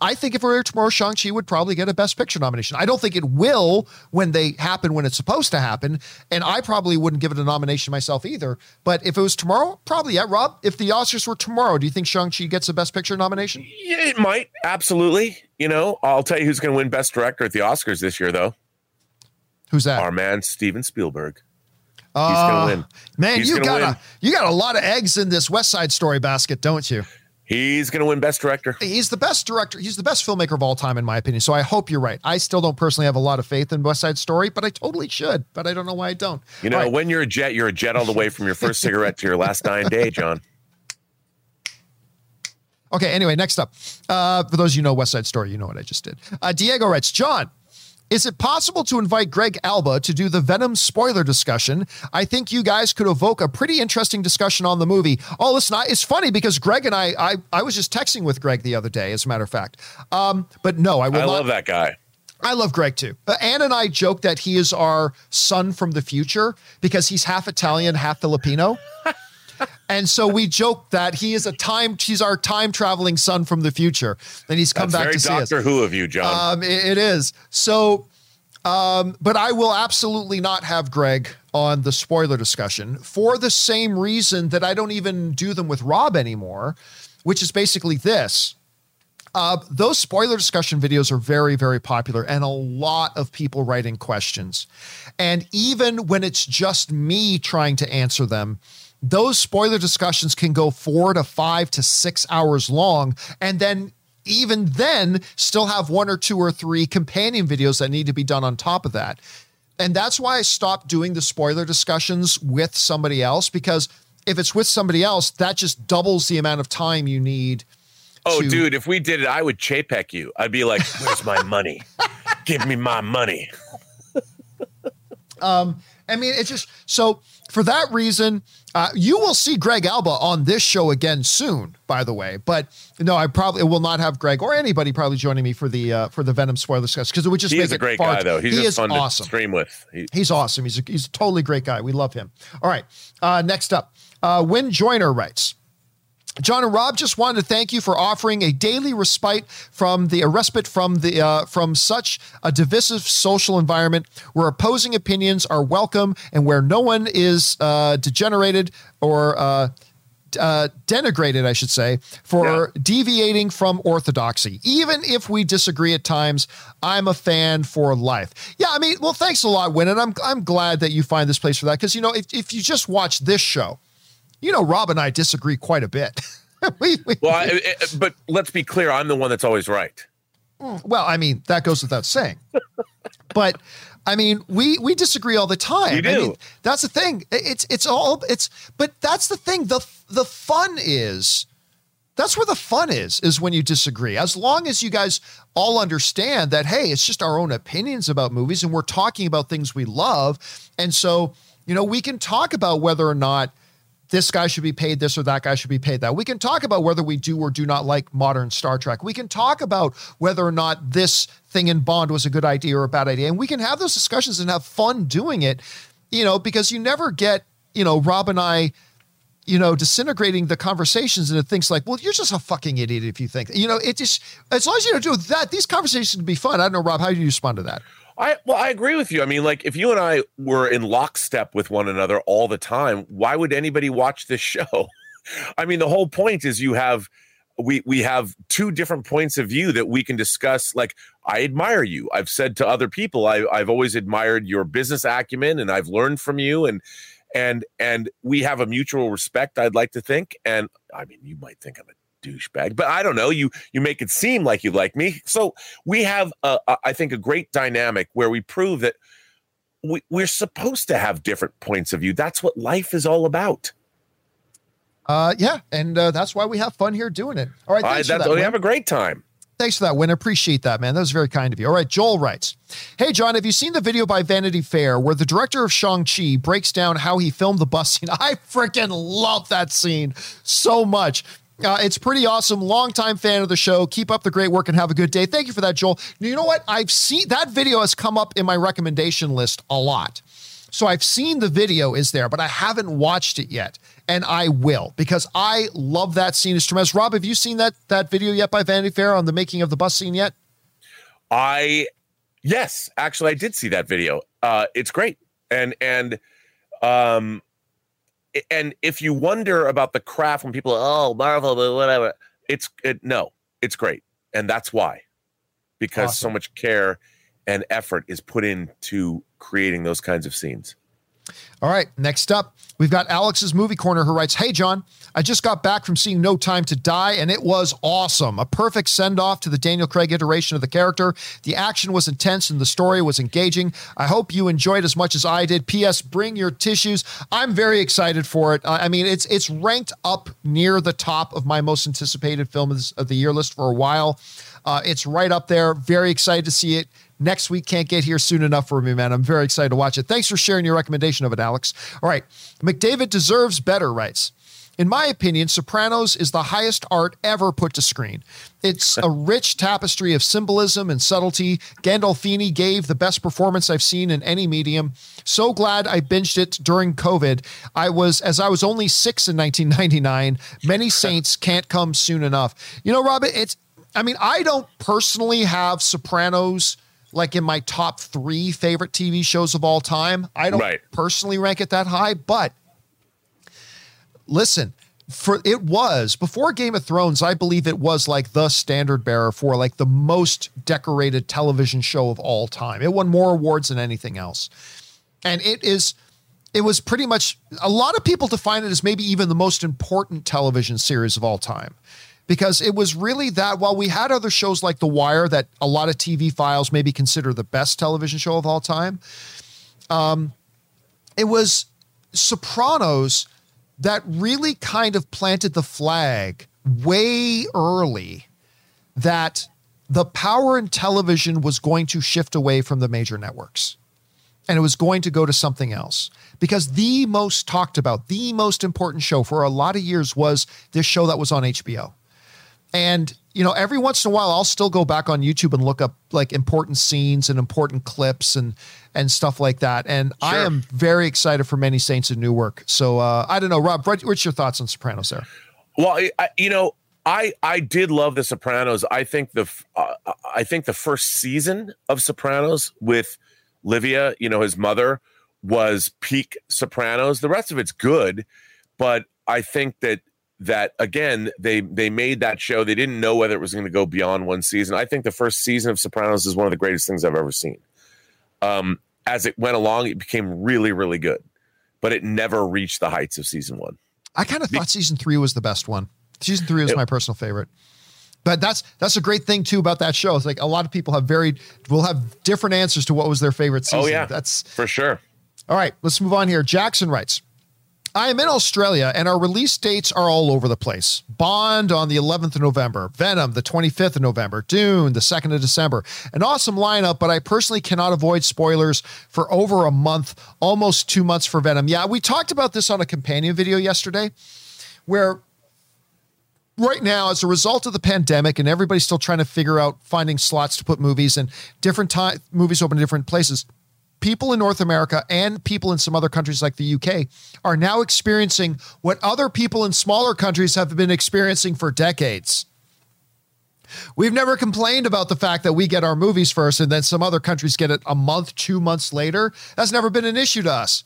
I think if it were tomorrow, Shang-Chi would probably get a Best Picture nomination. I don't think it will when they happen when it's supposed to happen. And I probably wouldn't give it a nomination myself either. But if it was tomorrow, probably, yeah, Rob. If the Oscars were tomorrow, do you think Shang-Chi gets a Best Picture nomination? Yeah, it might. Absolutely. You know, I'll tell you who's going to win Best Director at the Oscars this year, though. Who's that? Our man, Steven Spielberg. He's gonna ah, win. Man, He's you got win. a you got a lot of eggs in this West Side Story basket, don't you? He's going to win Best Director. He's the best director. He's the best filmmaker of all time, in my opinion. So I hope you're right. I still don't personally have a lot of faith in West Side Story, but I totally should. But I don't know why I don't. You know, right. when you're a jet, you're a jet all the way from your first cigarette to your last dying day, John. Okay, anyway, next up. Uh, for those of you who know West Side Story, you know what I just did. Uh, Diego writes, John, is it possible to invite Greg Alba to do the Venom spoiler discussion? I think you guys could evoke a pretty interesting discussion on the movie. Oh, listen, I, it's funny because Greg and I, I, I was just texting with Greg the other day, as a matter of fact. Um, but no, I will I not. love that guy. I love Greg too. Uh, Ann and I joke that he is our son from the future because he's half Italian, half Filipino. and so we joke that he is a time, he's our time traveling son from the future. And he's come That's back to see us. Doctor Who of you, John. Um, it- it is. So, um, but I will absolutely not have Greg on the spoiler discussion for the same reason that I don't even do them with Rob anymore, which is basically this. Uh, those spoiler discussion videos are very, very popular, and a lot of people write in questions. And even when it's just me trying to answer them, those spoiler discussions can go four to five to six hours long. And then, even then, still have one or two or three companion videos that need to be done on top of that. And that's why I stopped doing the spoiler discussions with somebody else because if it's with somebody else, that just doubles the amount of time you need. oh, to- dude, if we did it, I would chapek you. I'd be like, "Where's my money? Give me my money." Um, I mean, it's just so for that reason, uh, you will see Greg Alba on this show again soon. By the way, but no, I probably will not have Greg or anybody probably joining me for the uh, for the Venom spoiler discussion because it would just He make is a great far- guy, though. He's he is fun awesome. to stream with. He, He's awesome. He's a, he's a totally great guy. We love him. All right. Uh, next up, uh, Win Joyner writes. John and Rob just wanted to thank you for offering a daily respite from the a respite from the uh, from such a divisive social environment where opposing opinions are welcome and where no one is uh, degenerated or uh, uh, denigrated, I should say, for deviating from orthodoxy. Even if we disagree at times, I'm a fan for life. Yeah, I mean, well, thanks a lot, Win, and I'm I'm glad that you find this place for that because you know if if you just watch this show, you know Rob and I disagree quite a bit. we, we, well, I, I- but let's be clear. I'm the one that's always right. Hmm, well, I mean that goes without saying, but. I mean, we we disagree all the time. We I do. mean, that's the thing. It's it's all it's but that's the thing. The the fun is that's where the fun is is when you disagree as long as you guys all understand that hey it's just our own opinions about movies and we're talking about things we love and so you know we can talk about whether or not this guy should be paid this or that guy should be paid that we can talk about whether we do or do not like modern star trek we can talk about whether or not this thing in bond was a good idea or a bad idea and we can have those discussions and have fun doing it you know because you never get you know rob and i you know, disintegrating the conversations into things like, well, you're just a fucking idiot if you think, you know, it just, as long as you don't do that, these conversations can be fun. I don't know, Rob, how do you respond to that? I well, I agree with you. I mean, like if you and I were in lockstep with one another all the time, why would anybody watch this show? I mean, the whole point is you have we we have two different points of view that we can discuss. Like I admire you. I've said to other people, I, I've always admired your business acumen, and I've learned from you, and and and we have a mutual respect. I'd like to think, and I mean, you might think I'm a douchebag, but I don't know. You you make it seem like you like me, so we have, a, a, I think, a great dynamic where we prove that we, we're supposed to have different points of view. That's what life is all about. Uh, yeah. And uh, that's why we have fun here doing it. All right. Thanks for that's, that, we Win. have a great time. Thanks for that, Win. Appreciate that, man. That was very kind of you. All right, Joel writes Hey, John, have you seen the video by Vanity Fair where the director of Shang-Chi breaks down how he filmed the bus scene? I freaking love that scene so much. Uh, it's pretty awesome. Longtime fan of the show. Keep up the great work and have a good day. Thank you for that, Joel. You know what? I've seen that video has come up in my recommendation list a lot. So I've seen the video is there, but I haven't watched it yet. and I will because I love that scene. It's tremendous. Rob, have you seen that that video yet by Vanity Fair on the making of the bus scene yet? I yes, actually, I did see that video. Uh, it's great, and and um, and if you wonder about the craft when people oh Marvel whatever, it's it, no, it's great, and that's why because awesome. so much care and effort is put into creating those kinds of scenes. All right, next up, we've got Alex's Movie Corner who writes Hey, John, I just got back from seeing No Time to Die, and it was awesome. A perfect send off to the Daniel Craig iteration of the character. The action was intense and the story was engaging. I hope you enjoyed as much as I did. P.S. Bring your tissues. I'm very excited for it. I mean, it's it's ranked up near the top of my most anticipated films of the year list for a while. Uh, it's right up there. Very excited to see it next week can't get here soon enough for me, man. I'm very excited to watch it. Thanks for sharing your recommendation of it, Alex. All right. McDavid deserves better, writes. In my opinion, Sopranos is the highest art ever put to screen. It's a rich tapestry of symbolism and subtlety. Gandolfini gave the best performance I've seen in any medium. So glad I binged it during COVID. I was, as I was only six in 1999. Many saints can't come soon enough. You know, Robert, it's, I mean, I don't personally have Sopranos like in my top three favorite TV shows of all time. I don't right. personally rank it that high, but listen, for it was before Game of Thrones, I believe it was like the standard bearer for like the most decorated television show of all time. It won more awards than anything else. And it is it was pretty much a lot of people define it as maybe even the most important television series of all time because it was really that while we had other shows like The Wire that a lot of TV files maybe consider the best television show of all time, um, it was Sopranos that really kind of planted the flag way early that the power in television was going to shift away from the major networks and it was going to go to something else because the most talked about, the most important show for a lot of years was this show that was on HBO. And you know, every once in a while, I'll still go back on YouTube and look up like important scenes and important clips and and stuff like that. And sure. I am very excited for Many Saints and Newark. So uh, I don't know, Rob. What's your thoughts on Sopranos there? Well, I, you know, I I did love the Sopranos. I think the uh, I think the first season of Sopranos with Livia, you know, his mother was peak Sopranos. The rest of it's good, but I think that that again they they made that show. They didn't know whether it was going to go beyond one season. I think the first season of sopranos is one of the greatest things i've ever seen. Um, as it went along it became really really good but it never reached the heights of season one. I kind of thought season three was the best one. Season three was it, my personal favorite. But that's that's a great thing too about that show. It's like a lot of people have very will have different answers to what was their favorite oh, season. oh yeah. That's for sure. All right let's move on here. Jackson writes I am in Australia and our release dates are all over the place. Bond on the 11th of November, Venom the 25th of November, Dune the 2nd of December. An awesome lineup, but I personally cannot avoid spoilers for over a month, almost two months for Venom. Yeah, we talked about this on a companion video yesterday where right now as a result of the pandemic and everybody's still trying to figure out finding slots to put movies and different time movies open in different places people in North America and people in some other countries like the UK are now experiencing what other people in smaller countries have been experiencing for decades. We've never complained about the fact that we get our movies first and then some other countries get it a month, two months later. That's never been an issue to us.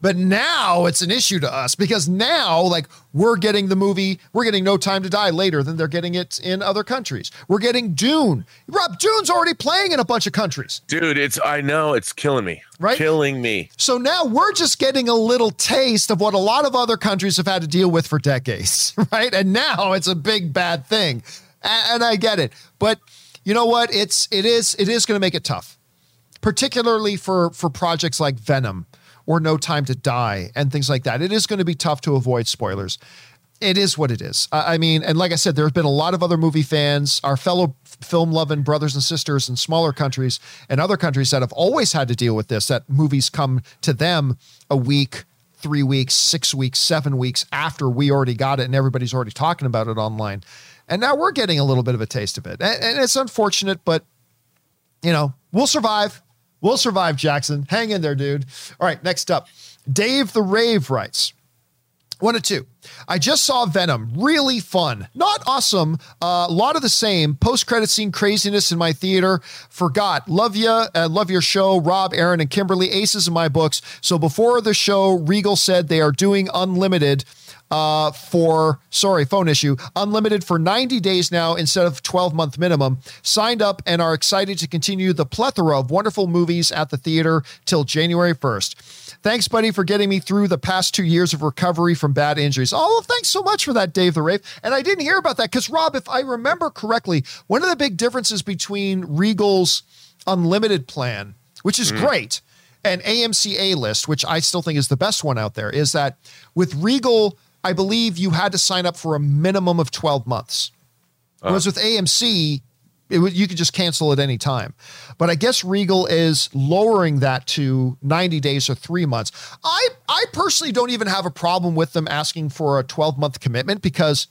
But now it's an issue to us because now, like, we're getting the movie, we're getting No Time to Die later than they're getting it in other countries. We're getting Dune. Rob, Dune's already playing in a bunch of countries. Dude, it's, I know, it's killing me. Right? Killing me. So now we're just getting a little taste of what a lot of other countries have had to deal with for decades, right? And now it's a big bad thing. And I get it. But you know what? It's, it is, it is going to make it tough particularly for for projects like Venom or No Time to Die and things like that. It is going to be tough to avoid spoilers. It is what it is. I mean, and like I said, there have been a lot of other movie fans, our fellow film loving brothers and sisters in smaller countries and other countries that have always had to deal with this, that movies come to them a week, three weeks, six weeks, seven weeks after we already got it and everybody's already talking about it online. And now we're getting a little bit of a taste of it. And, and it's unfortunate, but, you know, we'll survive. We'll survive, Jackson. Hang in there, dude. All right, next up. Dave the Rave writes One of two. I just saw Venom. Really fun. Not awesome. Uh, a lot of the same. Post credit scene craziness in my theater. Forgot. Love you. Uh, love your show. Rob, Aaron, and Kimberly. Aces in my books. So before the show, Regal said they are doing unlimited uh, for, sorry, phone issue, unlimited for 90 days now instead of 12 month minimum. Signed up and are excited to continue the plethora of wonderful movies at the theater till January 1st. Thanks, buddy, for getting me through the past two years of recovery from bad injuries. Oh, thanks so much for that, Dave the Rave. And I didn't hear about that because, Rob, if I remember correctly, one of the big differences between Regal's unlimited plan, which is mm. great, and AMC A list, which I still think is the best one out there, is that with Regal, I believe you had to sign up for a minimum of 12 months. Uh. Whereas with AMC, it, you could just cancel at any time. But I guess Regal is lowering that to 90 days or three months. I, I personally don't even have a problem with them asking for a 12 month commitment because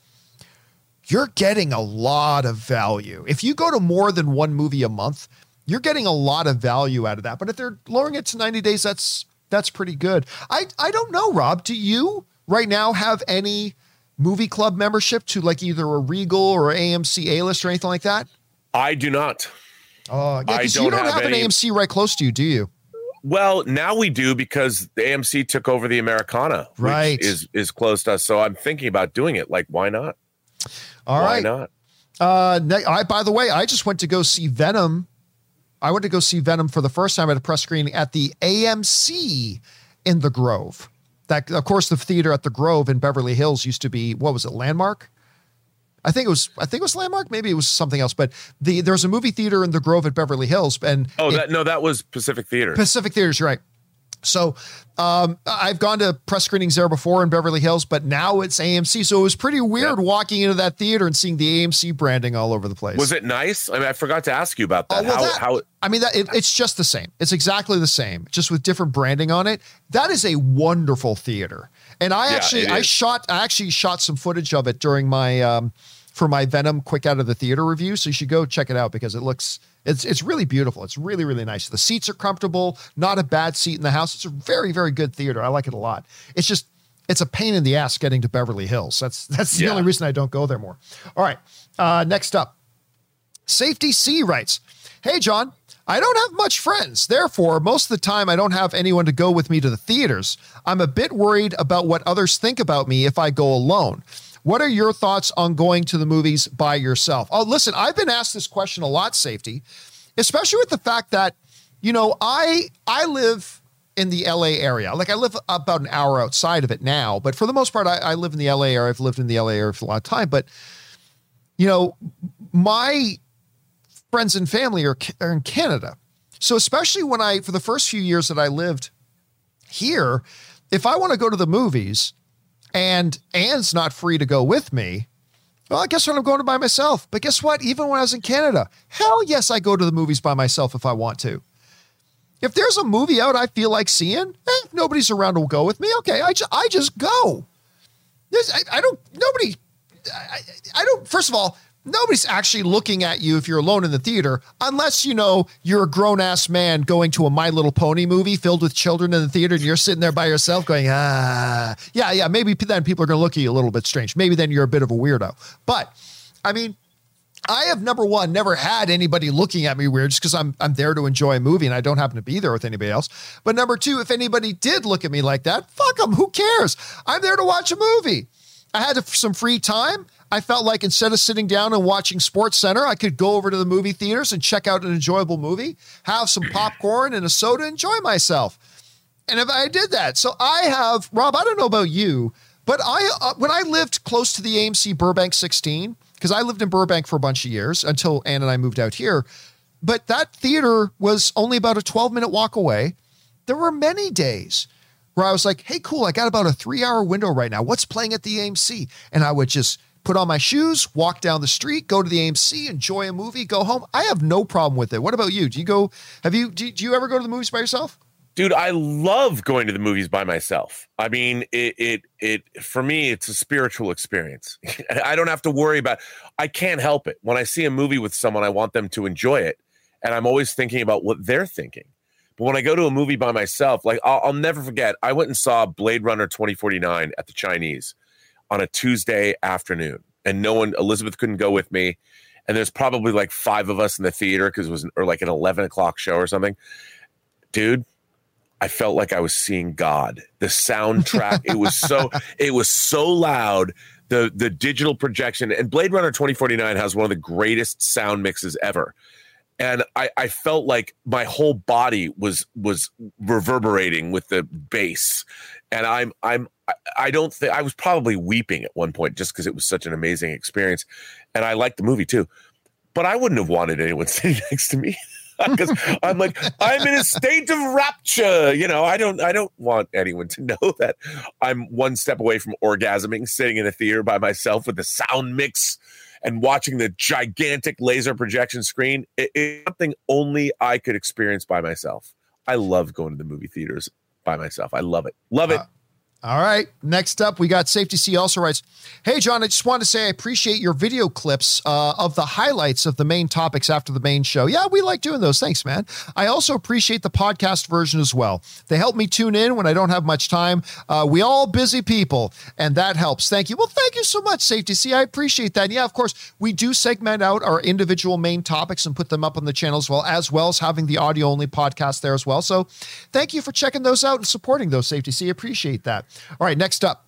you're getting a lot of value. If you go to more than one movie a month, you're getting a lot of value out of that. But if they're lowering it to 90 days, that's that's pretty good. I, I don't know, Rob. Do you right now have any movie club membership to like either a Regal or AMC A list or anything like that? I do not. Oh, yeah, because you don't have, have an AMC right close to you, do you? Well, now we do because the AMC took over the Americana, right? is is close to us. So I'm thinking about doing it. Like, why not? All why right. not? Uh, I by the way, I just went to go see Venom. I went to go see Venom for the first time at a press screening at the AMC in the Grove. That, of course, the theater at the Grove in Beverly Hills used to be what was it, Landmark? I think it was I think it was Landmark. Maybe it was something else. But the was a movie theater in the Grove at Beverly Hills, and oh, it, that no, that was Pacific Theater. Pacific Theaters, right? So um, I've gone to press screenings there before in Beverly Hills, but now it's AMC. So it was pretty weird yeah. walking into that theater and seeing the AMC branding all over the place. Was it nice? I mean, I forgot to ask you about that. Uh, well, how, that, how? I mean, that it, it's just the same. It's exactly the same, just with different branding on it. That is a wonderful theater, and I yeah, actually I shot I actually shot some footage of it during my. Um, for my Venom quick out of the theater review. So you should go check it out because it looks it's it's really beautiful. It's really really nice. The seats are comfortable. Not a bad seat in the house. It's a very very good theater. I like it a lot. It's just it's a pain in the ass getting to Beverly Hills. That's that's the yeah. only reason I don't go there more. All right. Uh, next up, Safety C writes, "Hey John." I don't have much friends. Therefore, most of the time I don't have anyone to go with me to the theaters. I'm a bit worried about what others think about me if I go alone. What are your thoughts on going to the movies by yourself? Oh, listen, I've been asked this question a lot, safety, especially with the fact that, you know, I I live in the LA area. Like I live about an hour outside of it now, but for the most part, I, I live in the LA area. I've lived in the LA area for a lot of time. But, you know, my friends and family are, are in Canada. So especially when I, for the first few years that I lived here, if I want to go to the movies, and Anne's not free to go with me, well, I guess what I'm going to by myself. But guess what? Even when I was in Canada, hell yes, I go to the movies by myself if I want to. If there's a movie out I feel like seeing, eh, nobody's around will go with me. Okay, I, ju- I just go. There's, I, I don't, nobody, I, I don't, first of all, nobody's actually looking at you if you're alone in the theater, unless you know you're a grown ass man going to a My Little Pony movie filled with children in the theater and you're sitting there by yourself going, ah, yeah, yeah. Maybe then people are going to look at you a little bit strange. Maybe then you're a bit of a weirdo. But I mean, I have number one never had anybody looking at me weird just because I'm I'm there to enjoy a movie and I don't happen to be there with anybody else. But number two, if anybody did look at me like that, fuck them. Who cares? I'm there to watch a movie. I had some free time. I felt like instead of sitting down and watching Sports Center, I could go over to the movie theaters and check out an enjoyable movie, have some popcorn and a soda, enjoy myself. And if I did that, so I have Rob. I don't know about you, but I uh, when I lived close to the AMC Burbank 16, because I lived in Burbank for a bunch of years until Ann and I moved out here. But that theater was only about a 12 minute walk away. There were many days where I was like, hey, cool, I got about a three hour window right now. What's playing at the AMC? And I would just put on my shoes, walk down the street, go to the AMC, enjoy a movie, go home. I have no problem with it. What about you? Do you go, have you, do, do you ever go to the movies by yourself? Dude, I love going to the movies by myself. I mean, it, it, it, for me, it's a spiritual experience. I don't have to worry about, I can't help it. When I see a movie with someone, I want them to enjoy it. And I'm always thinking about what they're thinking But when I go to a movie by myself, like I'll, I'll never forget, I went and saw Blade Runner 2049 at the Chinese on a Tuesday afternoon, and no one, Elizabeth couldn't go with me. And there's probably like five of us in the theater because it was or like an 11 o'clock show or something. Dude, I felt like I was seeing God. The soundtrack, it was so it was so loud. The the digital projection and Blade Runner 2049 has one of the greatest sound mixes ever. And I, I felt like my whole body was was reverberating with the bass. And I'm I'm I don't think I was probably weeping at one point just because it was such an amazing experience. And I liked the movie too. But I wouldn't have wanted anyone sitting next to me because I'm like I'm in a state of rapture. You know, I don't I don't want anyone to know that I'm one step away from orgasming, sitting in a theater by myself with the sound mix and watching the gigantic laser projection screen. It, it's something only I could experience by myself. I love going to the movie theaters by myself. I love it. Love it. Uh, all right. Next up, we got Safety C also writes Hey, John, I just want to say I appreciate your video clips uh, of the highlights of the main topics after the main show. Yeah, we like doing those. Thanks, man. I also appreciate the podcast version as well. They help me tune in when I don't have much time. Uh, we all busy people, and that helps. Thank you. Well, thank you so much, Safety C. I appreciate that. And yeah, of course, we do segment out our individual main topics and put them up on the channel as well, as well as having the audio only podcast there as well. So thank you for checking those out and supporting those, Safety C. Appreciate that. All right, next up.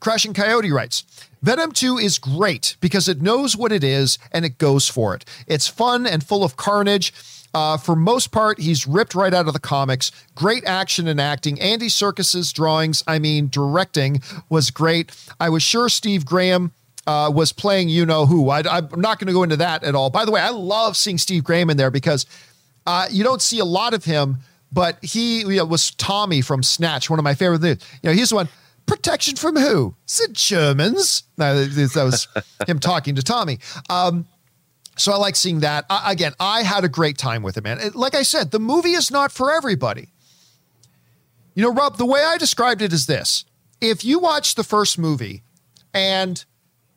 Crashing Coyote writes Venom 2 is great because it knows what it is and it goes for it. It's fun and full of carnage. Uh, for most part, he's ripped right out of the comics. Great action and acting. Andy Serkis's drawings, I mean, directing was great. I was sure Steve Graham uh, was playing you know who. I, am not going to go into that at all. By the way, I love seeing Steve Graham in there because uh, you don't see a lot of him but he you know, was Tommy from Snatch, one of my favorite things. You know, he's the one. Protection from who? Said Germans. No, that was him talking to Tommy. Um, so I like seeing that. I, again, I had a great time with it, man. Like I said, the movie is not for everybody. You know, Rob, the way I described it is this if you watch the first movie and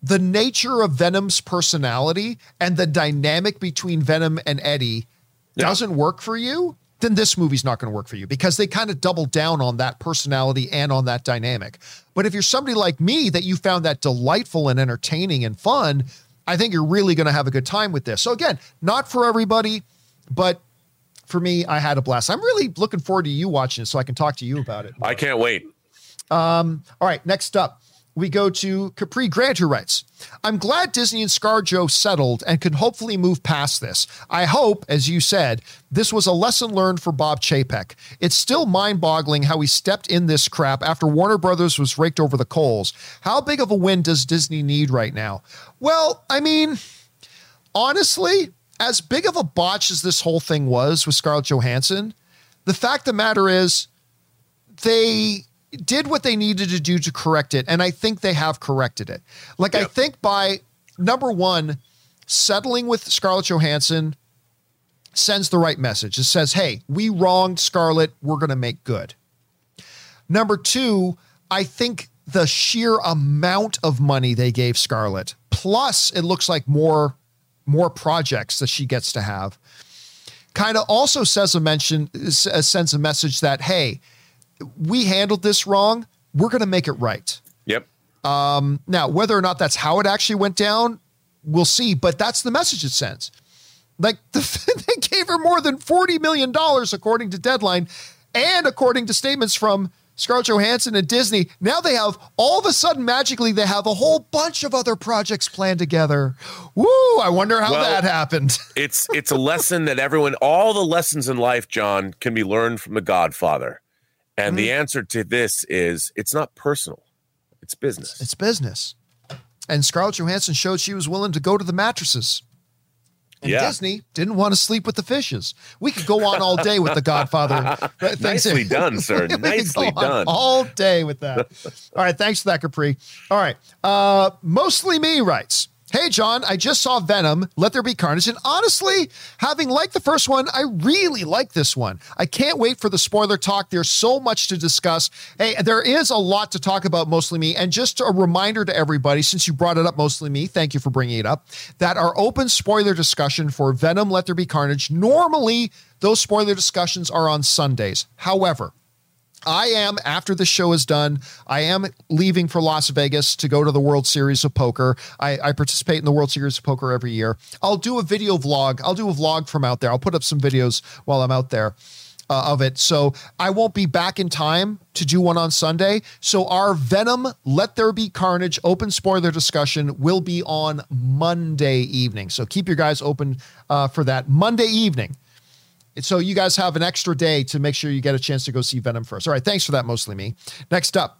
the nature of Venom's personality and the dynamic between Venom and Eddie yeah. doesn't work for you, then this movie's not going to work for you because they kind of double down on that personality and on that dynamic. But if you're somebody like me that you found that delightful and entertaining and fun, I think you're really going to have a good time with this. So again, not for everybody, but for me, I had a blast. I'm really looking forward to you watching it so I can talk to you about it. I can't wait. Um, all right, next up we go to Capri Grant, who writes, I'm glad Disney and ScarJo settled and can hopefully move past this. I hope, as you said, this was a lesson learned for Bob Chapek. It's still mind boggling how he stepped in this crap after Warner Brothers was raked over the coals. How big of a win does Disney need right now? Well, I mean, honestly, as big of a botch as this whole thing was with Scarlett Johansson, the fact of the matter is, they did what they needed to do to correct it. And I think they have corrected it. Like, yep. I think by number one, settling with Scarlett Johansson sends the right message. It says, hey, we wronged Scarlett. We're going to make good. Number two, I think the sheer amount of money they gave Scarlett, plus it looks like more more projects that she gets to have, kind of also says a mention, uh, sends a message that hey, we handled this wrong. We're going to make it right. Yep. Um, now, whether or not that's how it actually went down, we'll see. But that's the message it sends. Like the, they gave her more than forty million dollars, according to Deadline, and according to statements from Scarlett Johansson and Disney. Now they have all of a sudden magically they have a whole bunch of other projects planned together. Woo! I wonder how well, that happened. it's it's a lesson that everyone, all the lessons in life, John, can be learned from The Godfather. And mm-hmm. the answer to this is it's not personal, it's business. It's business. And Scarlett Johansson showed she was willing to go to the mattresses. And yeah. Disney didn't want to sleep with the fishes. We could go on all day with the Godfather. Nicely done, sir. Nicely done. All day with that. all right. Thanks for that, Capri. All right. Uh, mostly me writes. Hey, John, I just saw Venom, Let There Be Carnage, and honestly, having liked the first one, I really like this one. I can't wait for the spoiler talk. There's so much to discuss. Hey, there is a lot to talk about, mostly me. And just a reminder to everybody, since you brought it up, mostly me, thank you for bringing it up, that our open spoiler discussion for Venom, Let There Be Carnage, normally those spoiler discussions are on Sundays. However, I am, after the show is done, I am leaving for Las Vegas to go to the World Series of Poker. I, I, participate in the World Series of Poker every year. I'll do a video vlog. I'll do a vlog from out there. I'll put up some videos while I'm out there. Uh, of it. So I won't be back in time to do one on Sunday. So our Venom Let There Be Carnage open spoiler discussion will be on Monday evening. So keep your guys open uh, for that Monday evening. So you guys have an extra day to make sure you get a chance to go see Venom first. All right, thanks for that, mostly me. Next up,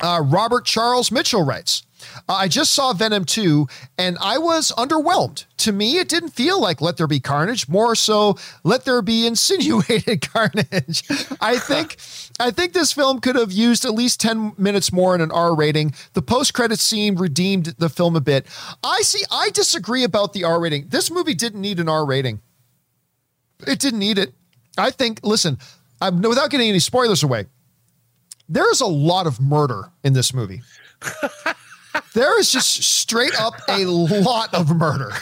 uh, Robert Charles Mitchell writes, uh, I just saw Venom 2 and I was underwhelmed. To me, it didn't feel like Let There Be Carnage, more so Let There Be Insinuated Carnage. I think I think this film could have used at least 10 minutes more in an R rating. The post-credit scene redeemed the film a bit. I see I disagree about the R rating. This movie didn't need an R rating. It didn't need it. I think, listen, I'm, without getting any spoilers away, there's a lot of murder in this movie. there is just straight up a lot of murder.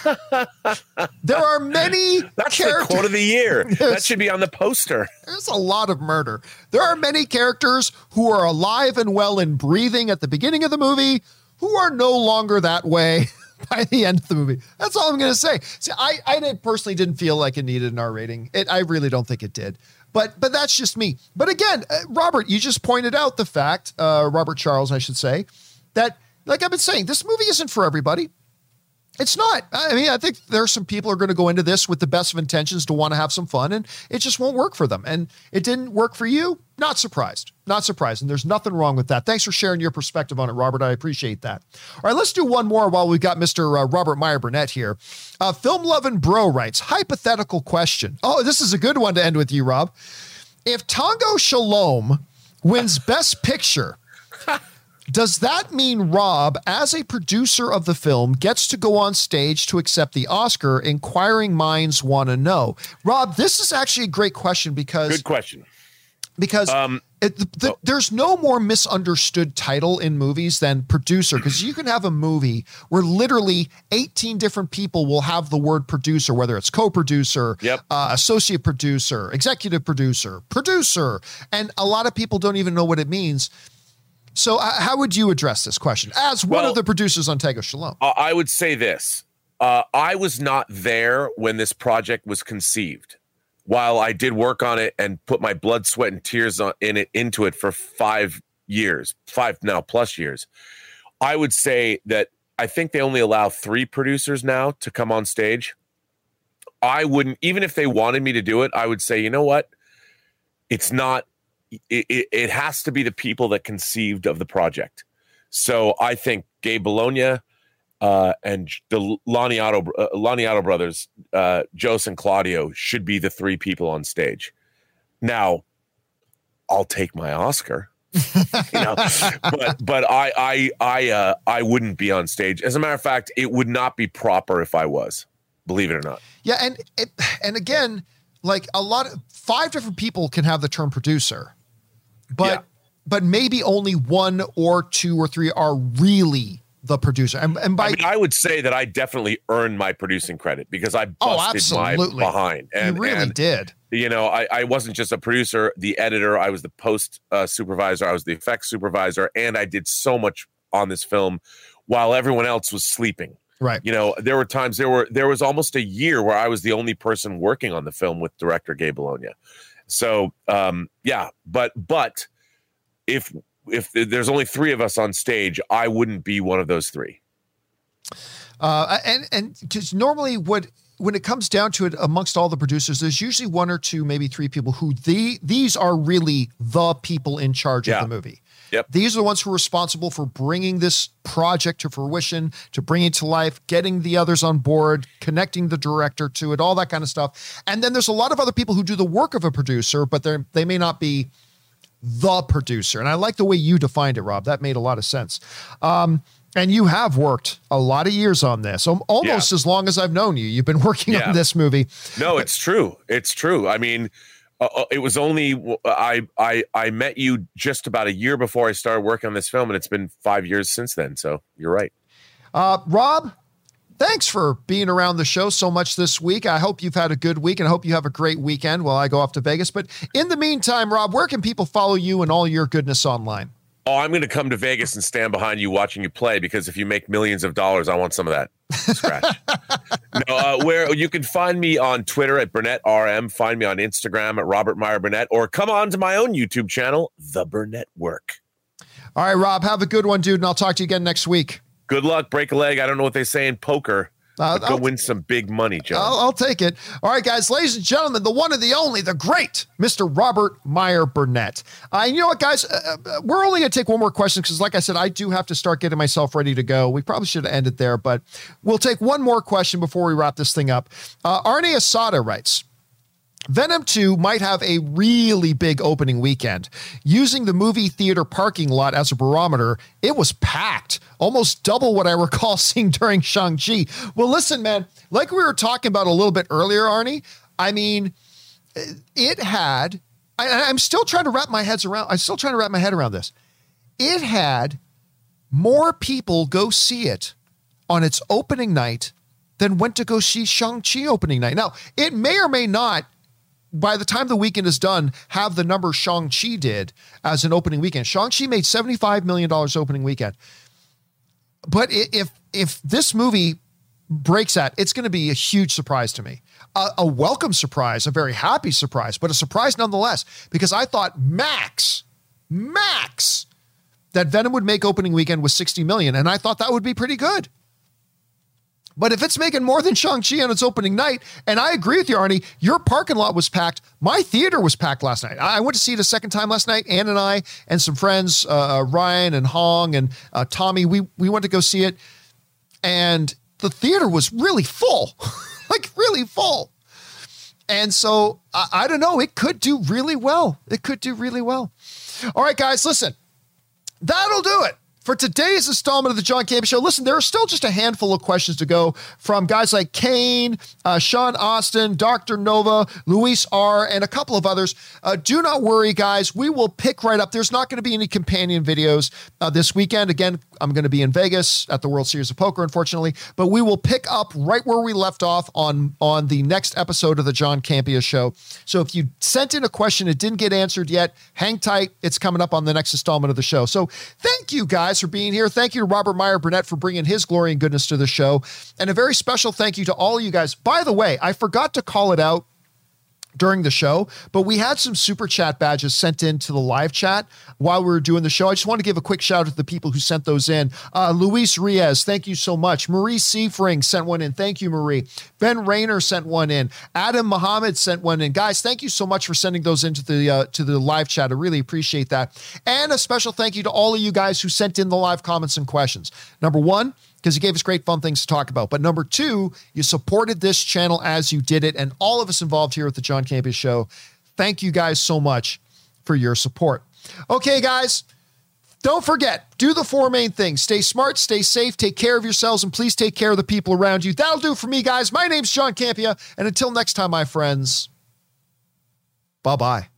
There are many That's characters. the quote of the year. that should be on the poster. There's a lot of murder. There are many characters who are alive and well and breathing at the beginning of the movie who are no longer that way by the end of the movie. That's all I'm going to say. See, I, I personally didn't feel like it needed an R rating. It, I really don't think it did. But but that's just me. But again, uh, Robert, you just pointed out the fact, uh, Robert Charles, I should say, that like I've been saying, this movie isn't for everybody. It's not. I mean, I think there are some people are going to go into this with the best of intentions to want to have some fun, and it just won't work for them. And it didn't work for you. Not surprised. Not surprised. And there's nothing wrong with that. Thanks for sharing your perspective on it, Robert. I appreciate that. All right, let's do one more while we've got Mr. Uh, Robert Meyer Burnett here. Uh, Film Loving Bro writes hypothetical question. Oh, this is a good one to end with you, Rob. If Tango Shalom wins Best Picture, does that mean Rob, as a producer of the film, gets to go on stage to accept the Oscar? Inquiring minds want to know. Rob, this is actually a great question because. Good question. Because um, it, the, the, oh. there's no more misunderstood title in movies than producer because you can have a movie where literally 18 different people will have the word producer whether it's co-producer yep. uh, associate producer executive producer producer and a lot of people don't even know what it means so, uh, how would you address this question as one well, of the producers on Tango Shalom? I would say this: uh, I was not there when this project was conceived. While I did work on it and put my blood, sweat, and tears on, in it into it for five years, five now plus years, I would say that I think they only allow three producers now to come on stage. I wouldn't, even if they wanted me to do it, I would say, you know what? It's not it, it, it has to be the people that conceived of the project. So I think Gabe Bologna uh, and the Laniado, uh, Laniado brothers, uh, Jose and Claudio, should be the three people on stage. Now, I'll take my Oscar. you know, but but I I I uh, I wouldn't be on stage. As a matter of fact, it would not be proper if I was. Believe it or not. Yeah, and and again, like a lot of five different people can have the term producer but yeah. but maybe only one or two or three are really the producer. And, and by I, mean, I would say that I definitely earned my producing credit because I oh, busted oh, my behind. And you really and, did. You know, I, I wasn't just a producer, the editor, I was the post uh, supervisor, I was the effects supervisor, and I did so much on this film while everyone else was sleeping. Right. You know, there were times there were there was almost a year where I was the only person working on the film with director Gabe Bologna. So um, yeah, but but if if there's only three of us on stage, I wouldn't be one of those three. Uh, and and because normally what when it comes down to it amongst all the producers there's usually one or two maybe three people who the these are really the people in charge yeah. of the movie Yep. These are the ones who are responsible for bringing this project to fruition, to bring it to life, getting the others on board, connecting the director to it, all that kind of stuff. And then there's a lot of other people who do the work of a producer, but they they may not be the producer. And I like the way you defined it, Rob. That made a lot of sense. Um, and you have worked a lot of years on this, almost yeah. as long as I've known you. You've been working yeah. on this movie. No, it's true. It's true. I mean, uh, uh, it was only I I I met you just about a year before I started working on this film, and it's been five years since then. So you're right. Uh, Rob, thanks for being around the show so much this week. I hope you've had a good week and I hope you have a great weekend while I go off to Vegas. But in the meantime, Rob, where can people follow you and all your goodness online? Oh, I'm going to come to Vegas and stand behind you watching you play because if you make millions of dollars, I want some of that scratch. no, uh, where you can find me on Twitter at Burnett RM, find me on Instagram at Robert Meyer Burnett, or come on to my own YouTube channel, The Burnett Work. All right, Rob, have a good one, dude, and I'll talk to you again next week. Good luck. Break a leg. I don't know what they say in poker. Uh, go win some big money, John. I'll, I'll, take it. All right, guys, ladies and gentlemen, the one and the only, the great Mr. Robert Meyer Burnett. Uh, you know what, guys? Uh, uh we're only going to take one more question because, like I said, I do have to start getting myself ready to go. We probably should have ended there, but we'll take one more question before we wrap this thing up. Uh, Arnie Asada writes, Venom 2 might have a really big opening weekend. Using the movie theater parking lot as a barometer, it was packed, almost double what I recall seeing during Shang-Chi. Well, listen, man, like we were talking about a little bit earlier, Arnie, I mean, uh, it had, I, am still trying to wrap my heads around, I'm still trying to wrap my head around this. It had more people go see it on its opening night than went to go see Shang-Chi opening night. Now, it may or may not by the time the weekend is done, have the number Shang-Chi did as an opening weekend. Shang-Chi made $75 million opening weekend. But if if this movie breaks that, it's going to be a huge surprise to me. A, a, welcome surprise, a very happy surprise, but a surprise nonetheless, because I thought max, max, that Venom would make opening weekend was 60 million. And I thought that would be pretty good. But if it's making more than Shang-Chi on its opening night, and I agree with you, Arnie, your parking lot was packed. My theater was packed last night. I went to see it a second time last night. Ann and I and some friends, uh, uh, Ryan and Hong and uh, Tommy, we, we went to go see it. And the theater was really full, like really full. And so I, I don't know, it could do really well. It could do really well. All right, guys, listen, that'll do it for today's installment of the John Campea Show, listen, there are still just a handful of questions to go from guys like Kane, uh, Sean Austin, Dr. Nova, Luis R., and a couple of others. Uh, do not worry, guys. We will pick right up. There's not going to be any companion videos uh, this weekend. Again, I'm going to be in Vegas at the World Series of Poker, unfortunately, but we will pick up right where we left off on, on the next episode of the John Campea Show. So if you sent in a question, it didn't get answered yet, hang tight. It's coming up on the next installment of the show. So thank you, guys guys for being here. Thank you to Robert Meyer Burnett for bringing his glory and goodness to the show. And a very special thank you to all you guys. By the way, I forgot to call it out during the show, but we had some super chat badges sent in to the live chat while we were doing the show. I just want to give a quick shout out to the people who sent those in. Uh, Luis Riaz, thank you so much. Marie Seifring sent one in. Thank you, Marie. Ben Rayner sent one in. Adam Muhammad sent one in. Guys, thank you so much for sending those into the uh, to the live chat. I really appreciate that. And a special thank you to all of you guys who sent in the live comments and questions. Number one, because you gave us great fun things to talk about. But number two, you supported this channel as you did it. And all of us involved here at the John Campea Show, thank you guys so much for your support. Okay, guys. Don't forget, do the four main things. Stay smart, stay safe, take care of yourselves, and please take care of the people around you. That'll do for me, guys. My name's John Campea, and until next time, my friends, bye bye.